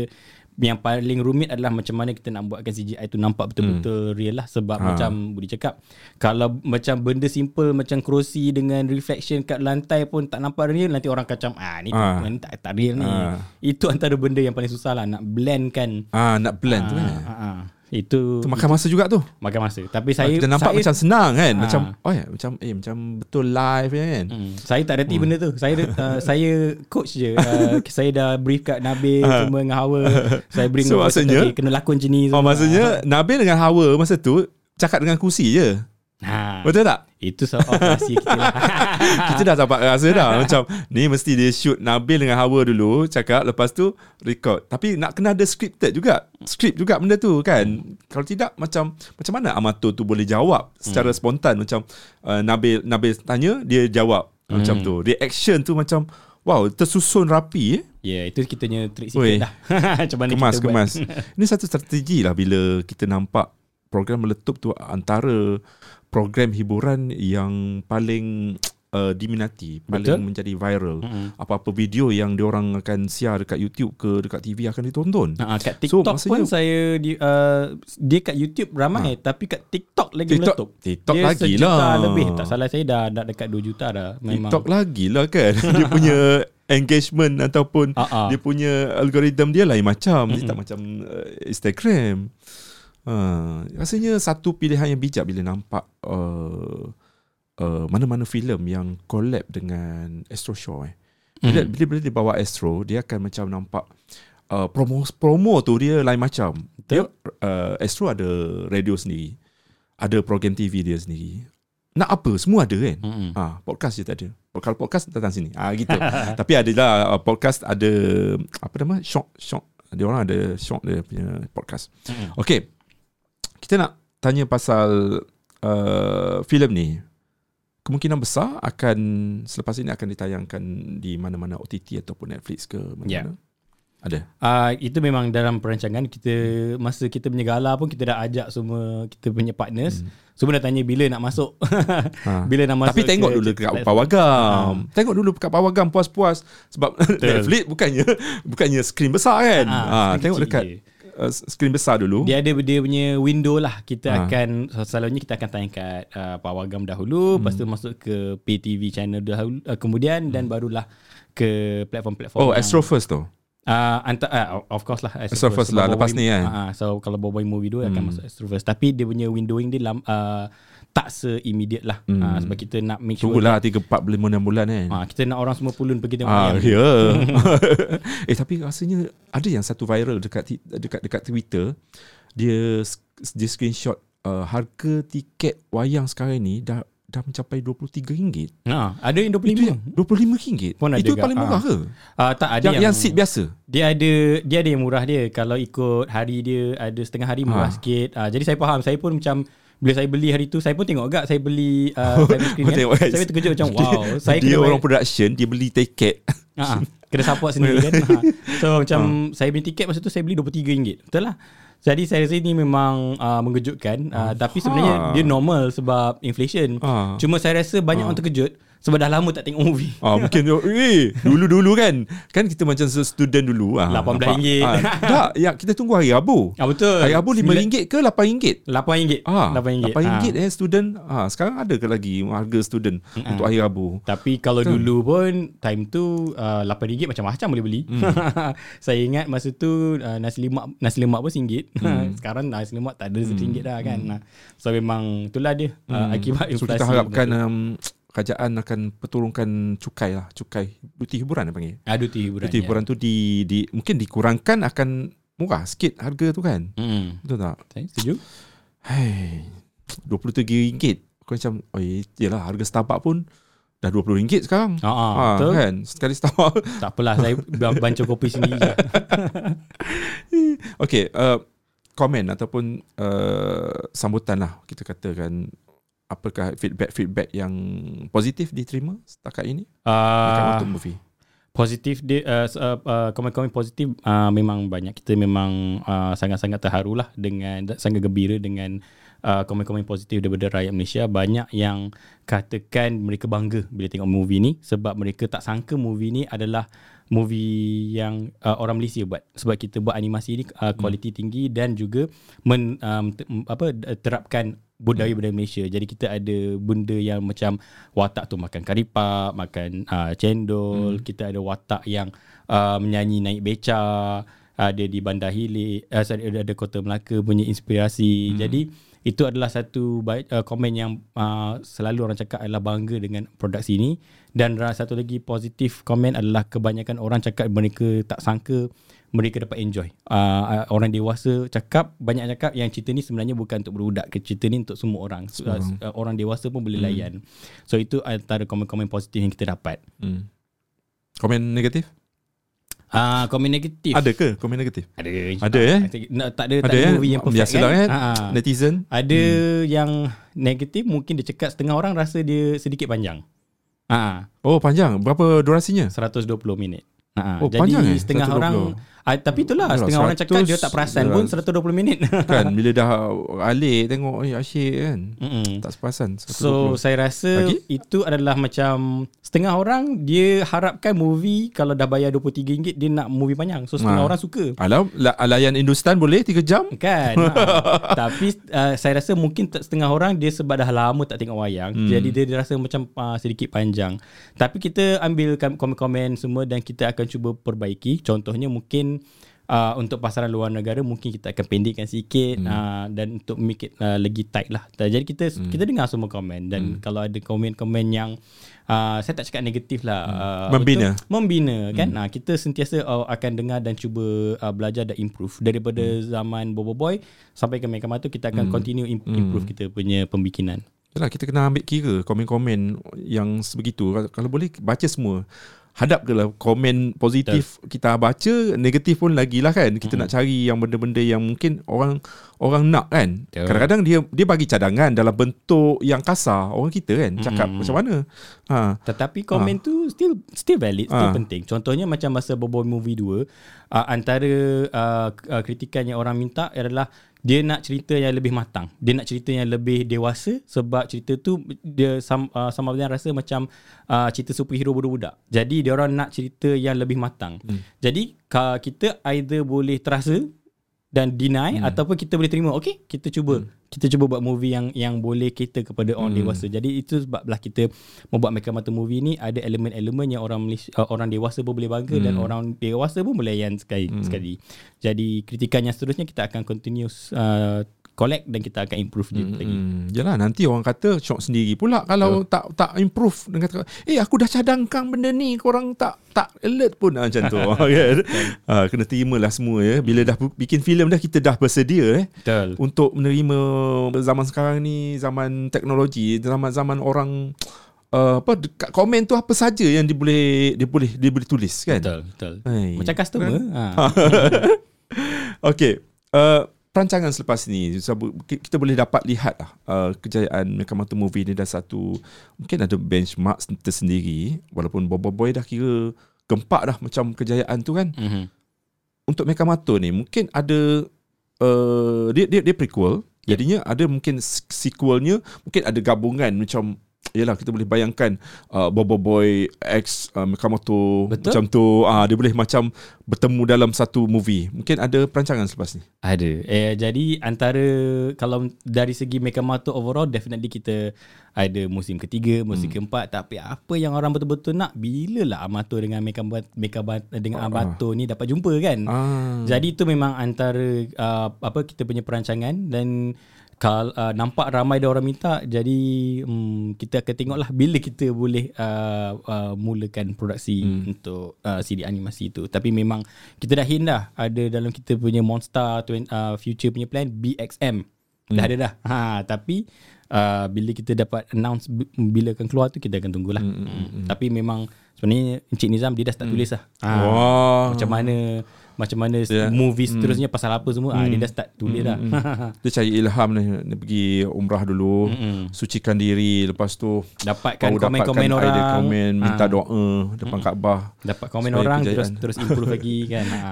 yang paling rumit adalah macam mana kita nak buatkan CGI tu nampak betul-betul real lah sebab Ha. macam Budi cakap kalau macam benda simple macam kerusi dengan reflection kat lantai pun tak nampak real nanti orang kacam ah ni, Ha. ni tak tak real ni. Ha. Itu antara benda yang paling susah lah nak blend kan. Ah nak blend tu Ah, kan ah, ah. Itu Tu makan masa juga tu makan masa. Tapi saya Kita nampak saya, macam senang kan Ah. Macam Oh ya macam Eh macam betul live je kan Hmm, saya tak reti hmm. benda tu. Saya *laughs* uh, saya coach je. Uh, *laughs* saya dah brief kat Nabil semua dengan Hawa. Saya bring So, maksudnya- okay, kena lakon ni. Oh maksudnya Nabil dengan Hawa masa tu Cakap dengan kursi je ha, Betul tak? itu soal rahsia kita lah. *laughs* Kita dah dapat rasa dah. Macam Ni mesti dia shoot Nabil dengan Hawa dulu Cakap. Lepas tu Record. Tapi nak kena ada scripted juga. Script juga benda tu kan? Kalau tidak Macam Macam mana Amato tu boleh jawab Secara spontan? Macam uh, Nabil Nabil tanya Dia jawab Macam tu. Reaction tu macam Wow tersusun rapi eh. Ya, yeah, itu kita punya trik sikit dah. *laughs* Macam mana Kemas kita buat. kemas. *laughs* Ini satu strategi lah Bila kita nampak Program meletup tu Antara Program hiburan Yang paling *tsk* uh, Diminati Paling Betul. menjadi viral Mm-mm. Apa-apa video Yang diorang akan Siar dekat YouTube ke Dekat TV akan ditonton Ha, kat So, TikTok maksudnya- pun saya di, uh, dia kat YouTube ramai tapi kat TikTok lagi TikTok- meletup. TikTok dia lagi lah. lebih. Tak salah saya dah dah dekat 2 juta dah. Memang. TikTok lagi lah kan *laughs* Dia punya *laughs* Engagement Ataupun ah. Dia punya Algoritma dia lain macam Dia tak macam uh, Instagram uh, Rasanya satu pilihan yang bijak Bila nampak uh, uh, Mana-mana filem Yang collab dengan Astro Show eh. Bila, Mhm. bila, bila dia bawa Astro Dia akan macam nampak uh, Promo promo tu dia lain macam Dia uh, Astro ada radio sendiri Ada program TV dia sendiri Nak apa Semua ada kan Mm-mm. Ah, podcast je tak ada. Kalau podcast datang sini. Ah gitu. *laughs* Tapi ada lah uh, podcast ada apa nama? Shock shock. Dia orang ada shock dia punya podcast. Mm-mm. Okey. Kita nak tanya pasal uh, filem ni. Kemungkinan besar akan selepas ini akan ditayangkan di mana-mana OTT ataupun Netflix ke mana-mana. Ya. Ada. Uh, itu memang dalam perancangan kita masa kita punya gala pun kita dah ajak semua kita punya partners hmm. semua dah tanya bila nak masuk Ha. *laughs* bila nak masuk Tapi tengok ke- dulu dekat pawagam. Tengok dulu dekat pawagam puas-puas sebab *laughs* Netflix bukannya bukannya skrin besar kan. Ha, skrin tengok dekat je. Uh, skrin besar dulu. Dia ada dia punya window lah. Kita Ha. akan selalunya kita akan tanya kat uh, Pawagam dahulu, hmm. lepas tu masuk ke PTV channel dahulu uh, kemudian dan barulah ke platform-platform. Hmm. oh, Astro first tu. Uh, anta, uh, of course lah Astro First lah, Sebab lepas ni kan? uh, So kalau Boboiboy Movie 2 akan masuk Astro First Tapi dia punya windowing dia lam, uh, Tak se-immediate lah Hmm. uh, Sebab kita nak make sure Tunggulah 3 4 bulan 6 bulan kan. uh, Kita nak orang semua pulun pergi tengok Ah, ayam ya. *laughs* *laughs* eh tapi rasanya ada yang satu viral dekat dekat dekat Twitter. Dia dia screenshot uh, harga tiket wayang sekarang ni dah dah mencapai RM23. uh, Ada yang 25 Itu yang RM25. Pun ada Itu juga. paling murah Ah. ke? uh, Tak ada Yang, yang, yang seat biasa. Dia ada Dia ada yang murah dia Kalau ikut hari dia Ada setengah hari murah Ha. sikit uh, Jadi saya faham Saya pun macam bila saya beli hari tu Saya pun tengok agak Saya beli uh, *laughs* screen kan tengok. Saya terkejut macam Wow Saya dia orang bayar- production, dia beli tiket. Ha, *laughs* kena support sendiri *laughs* kan. Ha. So macam saya beli tiket masa tu saya beli RM23. Betul lah. Jadi saya rasa ini memang uh, mengejutkan uh, tapi sebenarnya dia normal sebab inflation. Ah. Cuma saya rasa banyak orang terkejut sebab dah lama tak tengok movie. Ah mungkin eh dulu-dulu kan. Kan kita macam student dulu ah. RM18. nampak. Ah, tak, ya kita tunggu hari Rabu. Ah betul. Hari Rabu RM5 ke RM8? RM8. Ah, RM8. RM8 eh student. Ah, sekarang ada ke lagi harga student untuk hari Rabu? Tapi kalau dulu pun time tu uh, RM8 macam-macam boleh beli. Hmm. *laughs* saya ingat masa tu uh, nasi lemak nasi lemak pun RM1. Hmm. *laughs* Sekarang nasi lemak tak ada RM1 dah kan. Hmm. So memang itulah dia uh, akibat So inflasi. kita harapkan um, kerajaan akan perturunkan cukai lah, cukai duty hiburan apa panggil. Ada tu hiburan. Duty hiburan tu di di mungkin dikurangkan akan murah sikit harga tu kan. Ya. Hmm. Betul tak? Setuju. Hai. RM23. Aku macam oh iyalah harga Starbucks pun dah RM20 sekarang. Ha ah, Ah, betul. kan sekali Starbucks. *laughs* Tak apalah saya ban- bancuh kopi sendiri je. *laughs* Okay, uh, komen ataupun uh, sambutan lah kita katakan apakah feedback-feedback yang positif diterima setakat ini dekat uh, movie. positif dia uh, s- uh, uh, komen-komen positif uh, memang banyak. Kita memang uh, sangat-sangat terharu lah dengan sangat gembira dengan uh, komen-komen positif daripada rakyat Malaysia. Banyak yang katakan mereka bangga bila tengok movie ni sebab mereka tak sangka movie ni adalah movie yang uh, orang Malaysia buat sebab kita buat animasi ni uh, kualiti tinggi dan juga men, um, te- apa terapkan budaya-budaya Malaysia. Jadi kita ada benda yang macam watak tu makan karipap, makan uh, cendol, kita ada watak yang uh, menyanyi naik beca, ada di Bandar Hilir, uh, sorry, ada, ada Kota Melaka punya inspirasi. Hmm. Jadi itu adalah satu baik, uh, komen yang uh, selalu orang cakap adalah bangga dengan produksi ini dan uh, satu lagi positif komen adalah kebanyakan orang cakap mereka tak sangka mereka dapat enjoy. Uh, orang dewasa cakap banyak cakap yang cerita ni sebenarnya bukan untuk budak ke cerita ni untuk semua orang. So, uh, uh, orang dewasa pun boleh layan. So itu antara komen-komen positif yang kita dapat. Hmm. Komen negatif? Ah uh, komen negatif. Ada ke komen negatif? Ada. Ada, eh? Nak, tak ada tak Ada ada movie yang perfect Biasalah kan? Ah, ah. Netizen. Ada yang negatif mungkin dia cakap setengah orang rasa dia sedikit panjang. Ah, Oh panjang. Berapa durasinya? 120 minit. Ha, Oh, jadi panjang eh? setengah 120. orang ah, tapi itulah Yalah, setengah orang cakap dia 100 tak perasan pun 120 minit. *laughs* Kan bila dah alik tengok eh asyik kan. Mm-mm. Tak seperasan. 120. So saya rasa Lagi? itu adalah macam setengah orang dia harapkan movie kalau dah bayar RM23 dia nak movie panjang. So setengah Ha. orang suka. Alam la- layan Hindustan boleh 3 jam? Kan ha. *laughs* Tapi uh, Saya rasa mungkin setengah orang Dia sebab dah lama tak tengok wayang hmm. Jadi dia, dia rasa macam uh, Sedikit panjang Tapi kita ambil komen-komen semua Dan kita akan cuba perbaiki Contohnya mungkin Uh, untuk pasaran luar negara mungkin kita akan pendekkan sikit hmm. uh, dan untuk make it uh, lagi tight lah. Jadi kita hmm. kita dengar semua komen dan hmm. kalau ada komen-komen yang uh, saya tak cakap negatif lah uh, Membina. betul, membina kan. Nah, kita sentiasa uh, akan dengar dan cuba uh, belajar dan improve daripada hmm. zaman Bobo Boy sampai ke Mega Mata kita akan hmm. continue im- improve kita punya pembikinan. Yalah kita kena ambil kira komen-komen yang sebegitu. Kalau boleh baca semua. Hadap ke lah komen positif Betul. kita baca, negatif pun lagi lah kan. Kita mm-hmm. nak cari yang benda-benda yang mungkin orang orang nak kan. Betul. Kadang-kadang dia dia bagi cadangan dalam bentuk yang kasar. Orang kita kan cakap Mm-mm. macam mana. Ha. Tetapi komen tu still still valid, still Ah. penting. Contohnya macam masa Bobo Movie 2, uh, antara uh, uh, kritikan yang orang minta adalah dia nak cerita yang lebih matang. Dia nak cerita yang lebih dewasa sebab cerita tu dia sam, uh, sama rasa macam uh, cerita superhero budak-budak. Jadi dia orang nak cerita yang lebih matang. Hmm. Jadi ka- kita either boleh terasa dan deny hmm. ataupun kita boleh terima okey kita cuba hmm. Kita cuba buat movie yang yang boleh kita kepada orang hmm. dewasa jadi itu sebablah kita membuat Meka Mata movie ni ada elemen-elemen yang orang Malaysia, uh, orang dewasa pun boleh bangga hmm. dan orang dewasa pun boleh layan sekali hmm. sekali jadi kritikan yang seterusnya kita akan continue uh, collect dan kita akan improve hmm, lagi. Hmm. Yalah nanti orang kata shock sendiri pula kalau so. tak tak improve dengan kata eh aku dah cadangkan benda ni korang tak tak alert pun ah, macam tu *laughs* kan. uh, kena terimalah semua ya. Bila dah bikin filem dah kita dah bersedia eh Betul. untuk menerima zaman sekarang ni zaman teknologi zaman-zaman orang Uh, apa dekat komen tu apa saja yang dia boleh dia boleh dia boleh tulis kan betul betul Hai. macam customer kan? *laughs* ha. okey uh, perancangan selepas ni kita boleh dapat lihat lah uh, kejayaan Mekah Mata Movie ni dah satu mungkin ada benchmark tersendiri walaupun Bobo Boy dah kira gempak dah macam kejayaan tu kan. Mm-hmm. untuk Mekah Mata ni mungkin ada uh, dia, dia dia prequel. Jadinya ada mungkin sequelnya mungkin ada gabungan macam Yalah kita boleh bayangkan uh, Bobo Boy X uh, Mekamoto Betul? macam tu uh, dia boleh macam bertemu dalam satu movie. Mungkin ada perancangan selepas ni. Ada. Eh jadi antara kalau dari segi Mekamoto overall definitely kita ada musim ketiga, musim hmm. keempat tapi apa yang orang betul-betul nak bila lah Amato dengan Mekamoto dengan uh, Amato uh. ni dapat jumpa kan. Uh. Jadi itu memang antara uh, apa kita punya perancangan dan kalau uh, nampak ramai dia orang minta jadi um, kita akan tengoklah bila kita boleh uh, uh, mulakan produksi hmm. untuk uh, CD animasi itu tapi memang kita dah hint dah ada dalam kita punya Monster uh, future punya plan BXM hmm. dah ada dah ha tapi uh, bila kita dapat announce bila akan keluar tu kita akan tunggulah hmm, hmm, hmm. tapi memang sebenarnya Encik Nizam dia dah start hmm. tulis lah ha, wow. macam mana macam mana yeah. movie hmm. seterusnya pasal apa semua mm. ah dia dah start tulis mm. dah mm. dia cari ilham ni dia pergi umrah dulu mm. sucikan diri lepas tu dapatkan komen-komen orang idea komen minta ha. doa depan mm. Kaabah dapat komen orang kejayaan. terus terus improve lagi *laughs* kan ha.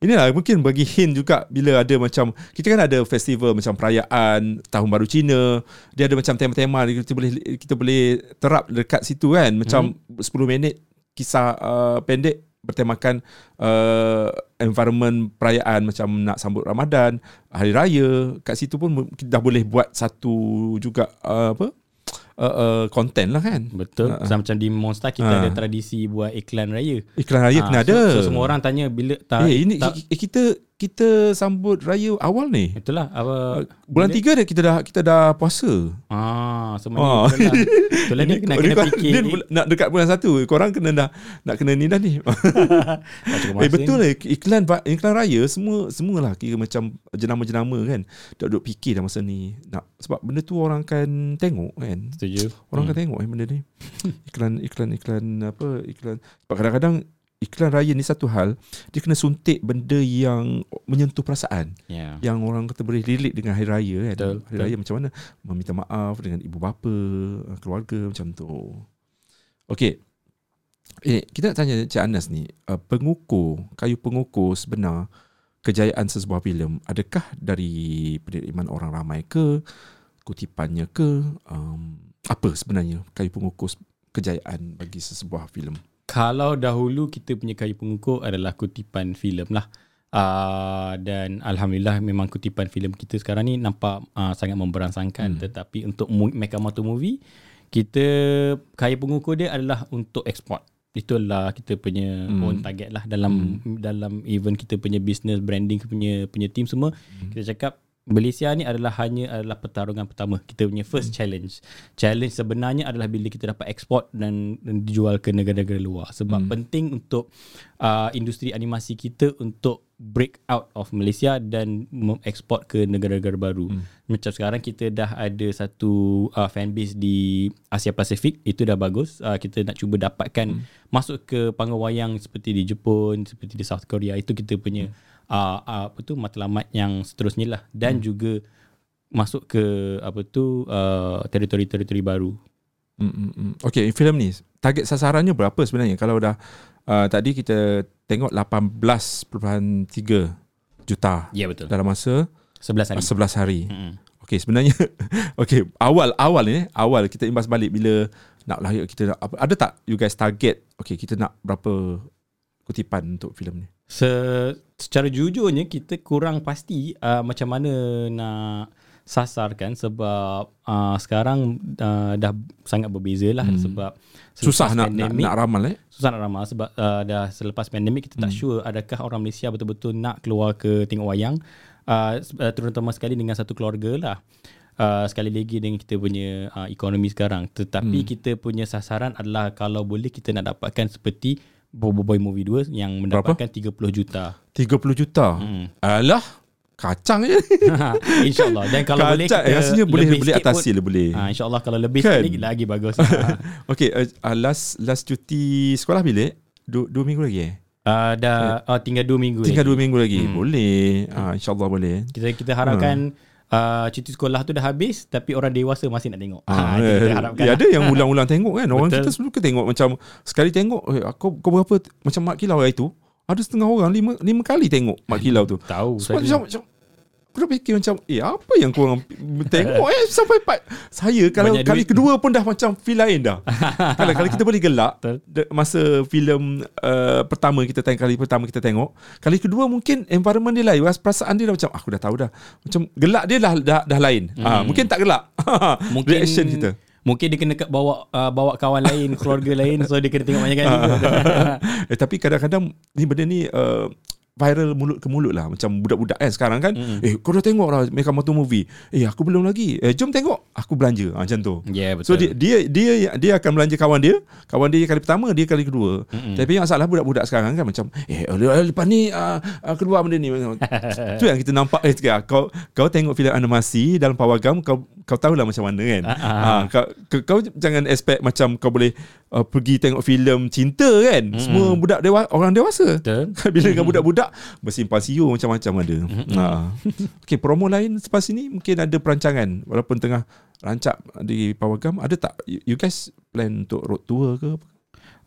Inilah mungkin bagi hint juga bila ada macam kita kan ada festival macam perayaan tahun baru Cina dia ada macam tema-tema kita boleh kita boleh terap dekat situ kan macam hmm. 10 minit kisah uh, pendek bertemakan uh, environment perayaan macam nak sambut Ramadan, hari raya, kat situ pun dah boleh buat satu juga uh, apa? Uh, uh, content lah kan Betul uh, Macam di Monster Kita uh. ada tradisi Buat iklan raya Iklan raya uh, kena so, ada so, Semua orang tanya Bila tak, eh, ini, tak Kita kita sambut raya awal ni. Itulah apa bulan tiga dah kita dah kita dah puasa. Ah, semuanya ah. itulah. dia *laughs* kena kena fikir. Dia nak dekat bulan satu, korang kena dah nak kena ni dah ni. *laughs* eh betul lah iklan iklan raya semua semualah kira macam jenama-jenama kan. Dak duk fikir dah masa ni. Nak sebab benda tu orang akan tengok kan. Setuju. Orang hmm. akan tengok eh benda ni. *laughs* iklan iklan iklan apa iklan sebab kadang-kadang iklan raya ni satu hal dia kena suntik benda yang menyentuh perasaan. Yeah. yang orang kata boleh relate dengan hari raya kan. Betul, hari betul. raya macam mana? Meminta maaf dengan ibu bapa keluarga macam tu. Okey. Eh kita nak tanya Cik Anas ni uh, pengukur kayu pengukur sebenar kejayaan sesebuah filem adakah dari penerimaan orang ramai ke kutipannya ke um, apa sebenarnya kayu pengukur kejayaan bagi sesebuah filem kalau dahulu kita punya kayu pengukur adalah kutipan filem lah. Uh, dan Alhamdulillah memang kutipan filem kita sekarang ni nampak uh, sangat memberangsangkan. Hmm. Tetapi untuk Mega Motor Movie, kita kayu pengukur dia adalah untuk ekspor. Itulah kita punya hmm. own target lah dalam hmm. dalam event kita punya business branding punya punya team semua. Hmm. Kita cakap Malaysia ni adalah hanya adalah pertarungan pertama kita punya first hmm. challenge. Challenge sebenarnya adalah bila kita dapat ekspor dan, dan dijual ke negara-negara luar. Sebab hmm. penting untuk uh, industri animasi kita untuk break out of Malaysia dan mengekspor ke negara-negara baru. Hmm. Macam sekarang kita dah ada satu uh, fan base di Asia Pasifik, itu dah bagus. Uh, kita nak cuba dapatkan hmm. masuk ke panggung wayang seperti di Jepun, seperti di South Korea. Itu kita punya hmm uh, uh, apa tu matlamat yang seterusnya lah dan hmm. juga masuk ke apa tu uh, teritori-teritori baru. Hmm, hmm, hmm. Okay, filem ni target sasarannya berapa sebenarnya? Kalau dah uh, tadi kita tengok 18.3 juta. Ya yeah, betul. Dalam masa 11 hari. 11 hari. Hmm. Okay, sebenarnya *laughs* okay awal awal ni awal kita imbas balik bila nak lahir kita nak, ada tak you guys target okay kita nak berapa kutipan untuk filem ni? Se, secara jujurnya kita kurang pasti uh, macam mana nak sasarkan sebab uh, sekarang uh, dah sangat berbeza lah hmm. sebab susah nak, nak nak ramal eh susah nak ramal sebab uh, dah selepas pandemik kita tak hmm. sure adakah orang Malaysia betul-betul nak keluar ke tengok wayang uh, terutama sekali dengan satu keluarga lah uh, sekali lagi dengan kita punya uh, ekonomi sekarang tetapi hmm. kita punya sasaran adalah kalau boleh kita nak dapatkan seperti Bobo Boy Movie 2 yang mendapatkan Berapa? 30 juta 30 juta hmm. alah kacang je. *laughs* InsyaAllah. Dan kalau kacang, boleh kita rasanya boleh boleh atasi lah boleh. Ha, InsyaAllah kalau lebih kan? sikit lagi bagus. *laughs* okay, uh, last last cuti sekolah bila? Dua, dua minggu lagi eh? Uh, dah uh, tinggal dua minggu tinggal lagi. dua minggu lagi hmm. boleh uh, insyaallah boleh kita kita harapkan hmm. Uh, cuti sekolah tu dah habis tapi orang dewasa masih nak tengok. Ha, uh, kita harapkan. ya, ada yang ulang-ulang *laughs* tengok kan? Orang Betul. kita selalu ke tengok macam sekali tengok eh, kau, kau berapa? Macam mak kilau hari tu ada setengah orang lima lima kali tengok mak kilau tu. tahu so, macam, macam Aku dah fikir macam Eh apa yang korang Tengok eh Sampai part Saya kalau Banyak kali duit. kedua pun Dah macam feel lain dah *laughs* Kalau kali kita boleh gelak Masa filem uh, Pertama kita tengok Kali pertama kita tengok Kali kedua mungkin Environment dia lain Perasaan dia dah macam Aku dah tahu dah Macam gelak dia dah Dah, dah lain hmm. ha, Mungkin tak gelak *laughs* Mungkin Reaction kita Mungkin dia kena bawa uh, bawa kawan lain, keluarga lain so dia kena tengok banyak kali. *laughs* eh, tapi kadang-kadang ni benda ni uh, viral mulut ke mulut lah. Macam budak-budak kan sekarang kan mm. eh kau dah tengok lah Meka Moto movie. Eh aku belum lagi. Eh jom tengok. Aku belanja. Ha, macam tu. Yeah, betul. so dia, dia dia dia akan belanja kawan dia. Kawan dia kali pertama dia kali kedua. Mm-hmm. tapi yang salah budak-budak sekarang kan macam eh lepas ni uh, keluar benda ni. *laughs* Tu yang kita nampak eh kau kau tengok filem animasi dalam pawagam kau kau tahulah macam mana kan. Uh-huh. ha, kau, kau jangan expect macam kau boleh uh, pergi tengok filem cinta kan. Mm-hmm. semua budak dewa orang dewasa. Betul. *laughs* Bila dengan budak-budak bersimpan siu macam-macam ada. Mm-hmm. Ha. Okey, promo lain selepas ini mungkin ada perancangan walaupun tengah rancak di Pawagam, ada tak you guys plan untuk road tour ke apa?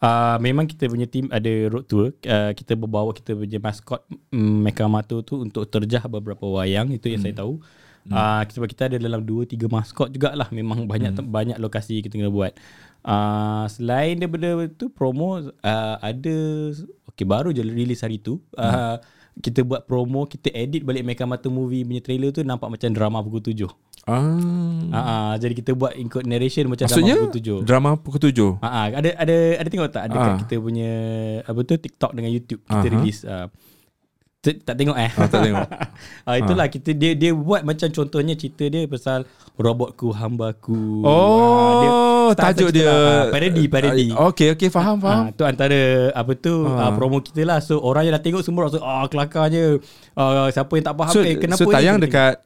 Uh, memang kita punya team ada road tour. Uh, kita berbawa kita punya maskot um, Mekamato tu untuk terjah beberapa wayang itu yang hmm. saya tahu. Hmm. Uh, kita kita ada dalam 2 3 maskot jugalah memang banyak hmm. banyak lokasi kita kena buat. Uh, selain daripada tu promo uh, ada Okay baru je release hari tu hmm. uh, Kita buat promo Kita edit balik Mecha Mata Movie punya trailer tu Nampak macam drama pukul tujuh Ah. Uh, uh, jadi kita buat include narration macam Maksudnya, drama pukul tujuh. Drama pukul tujuh. Uh, uh, ada ada ada tengok tak dekat uh. kita punya apa tu TikTok dengan YouTube kita uh-huh. release uh, tak tengok eh. Ah, tak tengok. *laughs* ah, itulah ah. kita dia dia buat macam contohnya cerita dia pasal robotku hambaku. Oh, ah, dia tajuk dia lah, parody parody. Ah, okey okey faham faham. Ah, tu antara apa tu ah. Ah, promo kita lah. So orang yang dah tengok semua rasa ah kelakarnya. Ah, siapa yang tak faham so, eh kenapa so, tayang dekat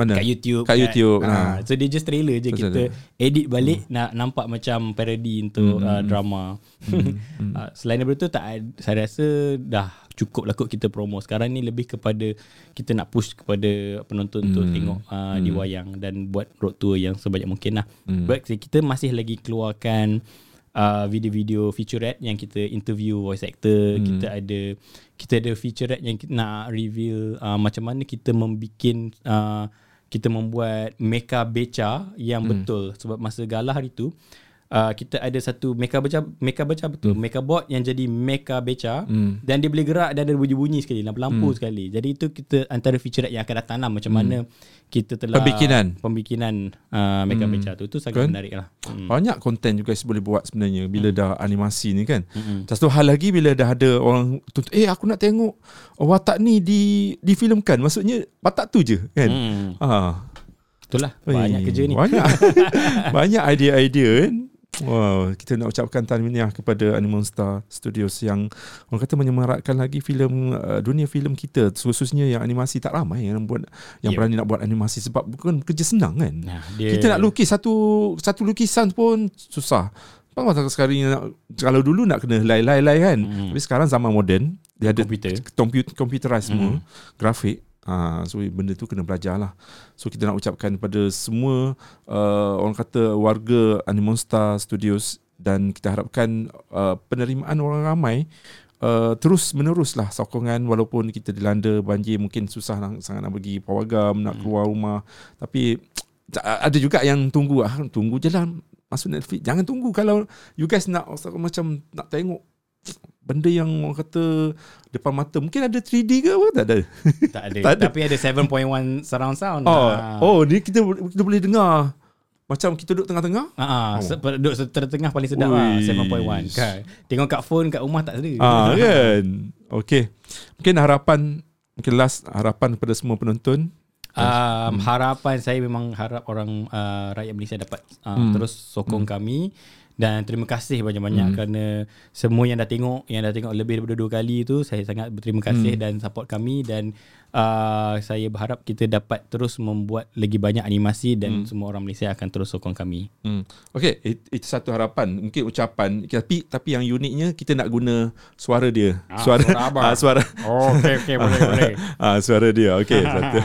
mana? Kat YouTube. Kat YouTube. Ha. Ha. So dia just trailer je Betul kita edit balik hmm. nak nampak macam parody untuk hmm. uh, drama. Hmm. hmm. uh, *laughs* selain daripada tu tak saya rasa dah cukup lah kot kita promo. Sekarang ni lebih kepada kita nak push kepada penonton hmm. untuk tengok uh, hmm. di wayang dan buat road tour yang sebanyak mungkin lah. Hmm. But kita masih lagi keluarkan uh, video-video featurette yang kita interview voice actor. Hmm. Kita ada kita ada featurette yang kita nak reveal uh, macam mana kita membuat uh, kita membuat mecha beca yang hmm. betul sebab masa galah hari tu uh, kita ada satu mecha beca mecha beca betul hmm. mecha bot yang jadi mecha beca hmm. dan dia boleh gerak dan ada bunyi-bunyi sekali lampu-lampu hmm. sekali jadi itu kita antara feature yang akan datang lah macam hmm. mana kita telah pembikinan pembikinan uh, mecha hmm. beca tu itu sangat kan? menarik lah hmm. banyak konten juga boleh buat sebenarnya bila hmm. dah animasi ni kan hmm. satu hal lagi bila dah ada orang tuntut eh aku nak tengok watak ni di difilmkan maksudnya watak tu je kan hmm. ha. Itulah banyak kerja ni. Banyak. *laughs* banyak idea-idea kan. Wow, kita nak ucapkan tahniah kepada Animal Star Studios yang orang kata menyemarakkan lagi filem uh, dunia filem kita khususnya yang animasi tak ramai yang buat yang yep. berani nak buat animasi sebab bukan kerja senang kan. Nah, dia... Kita nak lukis satu satu lukisan pun susah. Apa sekarang nak, kalau dulu nak kena lay-lay kan. Hmm. Tapi sekarang zaman moden dia ada komputer komputer computerized semua hmm. grafik Ha, so benda tu kena belajar lah. So kita nak ucapkan kepada semua uh, Orang kata warga Animonstar Studios Dan kita harapkan uh, penerimaan orang ramai uh, Terus menerus lah sokongan Walaupun kita dilanda banjir Mungkin susah nak, sangat nak pergi pawagam Nak hmm. keluar rumah. Tapi ada juga yang tunggu ah Tunggu je lah. Masuk Netflix Jangan tunggu. Kalau you guys nak macam nak tengok benda yang orang kata depan mata mungkin ada 3D ke apa tak ada. Tak ada. *laughs* Tak ada. Tapi ada 7.1 surround sound. Oh, Ah. oh ni kita kita boleh dengar macam kita duduk tengah-tengah. Ah, oh. duduk tengah paling sedap lah Ui. 7.1 kan. Tengok kat phone kat rumah tak ada. Ah kan. Okey. Mungkin harapan mungkin last harapan kepada semua penonton. Um, harapan saya memang harap orang uh, rakyat Malaysia dapat uh, Hmm. terus sokong kami dan terima kasih banyak-banyak kerana semua yang dah tengok yang dah tengok lebih daripada dua kali tu saya sangat berterima kasih dan support kami dan uh, saya berharap kita dapat terus membuat lagi banyak animasi dan semua orang Malaysia akan terus sokong kami. Hmm. Okey, it, itu satu harapan, mungkin ucapan tapi tapi yang uniknya kita nak guna suara dia. Ah, suara suara abang. *laughs* ah, suara Oh, okey okey boleh *laughs* boleh. ah suara dia. Okey, *laughs* satu.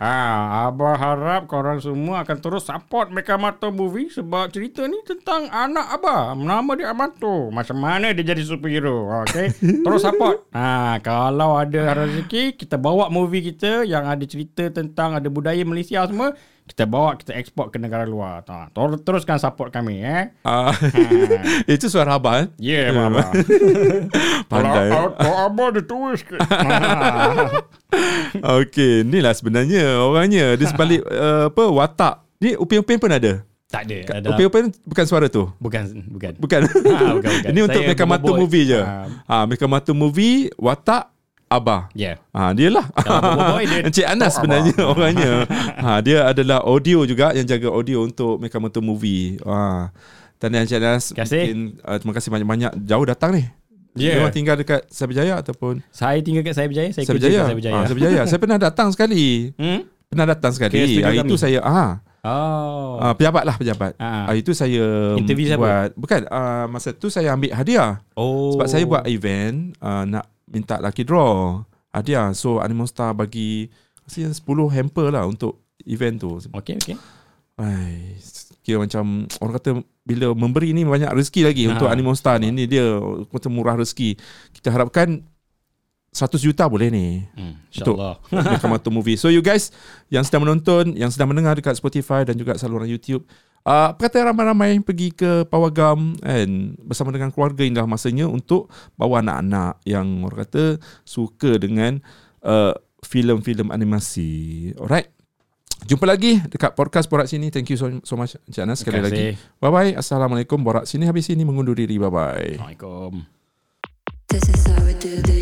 Ah, Abah harap korang semua akan terus support Meka Mata Movie sebab cerita ni tentang anak Abah. Nama dia Amato. Macam mana dia jadi superhero. Okay? *laughs* terus support. Ah, kalau ada rezeki, kita bawa movie kita yang ada cerita tentang ada budaya Malaysia semua. Kita bawa, kita ekspor ke negara luar. Ah, ter- teruskan support kami. Eh? Ah, *laughs* itu suara abang. eh? Ya, yeah, Abah. *laughs* Pandai. Kalau, kalau Abah dia ke. Ah. *laughs* Okey, inilah sebenarnya orangnya di sebalik uh, apa watak. Ni upin-upin pun ada. tak ada. Adalah, Upin-upin bukan suara tu. bukan, bukan. Bukan. Ah, bukan, bukan. Ini untuk Saya Meka Mata. Movie je. Ah. Ah, Meka Mata Movie watak Abah. Ya. Yeah. Ha, dia lah. *laughs* Dia Encik Anas sebenarnya orangnya. Ha, dia adalah audio juga yang jaga audio untuk Meka Mata Movie. Ha. Dan Encik Anas Terima kasih. mungkin uh, terima kasih banyak-banyak jauh datang ni. Ya. Memang tinggal dekat Cyberjaya ataupun Saya tinggal kat Saya Berjaya, saya kerja Cyberjaya. kat Saya Berjaya. Ah, Cyberjaya. saya pernah datang sekali. Hmm? Pernah datang sekali. Studio Hari kami? itu saya ah Oh. ah, pejabat lah pejabat. Ah. Hari itu saya Interview siapa? buat bukan ah, masa tu saya ambil hadiah. oh. Sebab saya buat event uh, nak minta lucky draw hadiah. So Animal Star bagi rasa 10 hamper lah untuk event tu. Okey, okey. Ai, kira macam orang kata bila memberi ni banyak rezeki lagi Ha. untuk Animal Star ni. Ni dia kata murah rezeki. Kita harapkan 100 juta boleh ni. Hmm, Untuk InsyaAllah. *laughs* Mekamato Movie. So you guys yang sedang menonton, yang sedang mendengar dekat Spotify dan juga saluran YouTube, uh, perkataan ramai-ramai pergi ke Pawagam and bersama dengan keluarga inilah masanya untuk bawa anak-anak yang orang kata suka dengan uh, filem-filem animasi. Alright. Jumpa lagi dekat podcast Borak Sini. Thank you so, so much Encik Anas sekali lagi. Bye-bye. Assalamualaikum. Borak Sini habis sini mengundur diri. Bye-bye. Assalamualaikum. This is how we do this.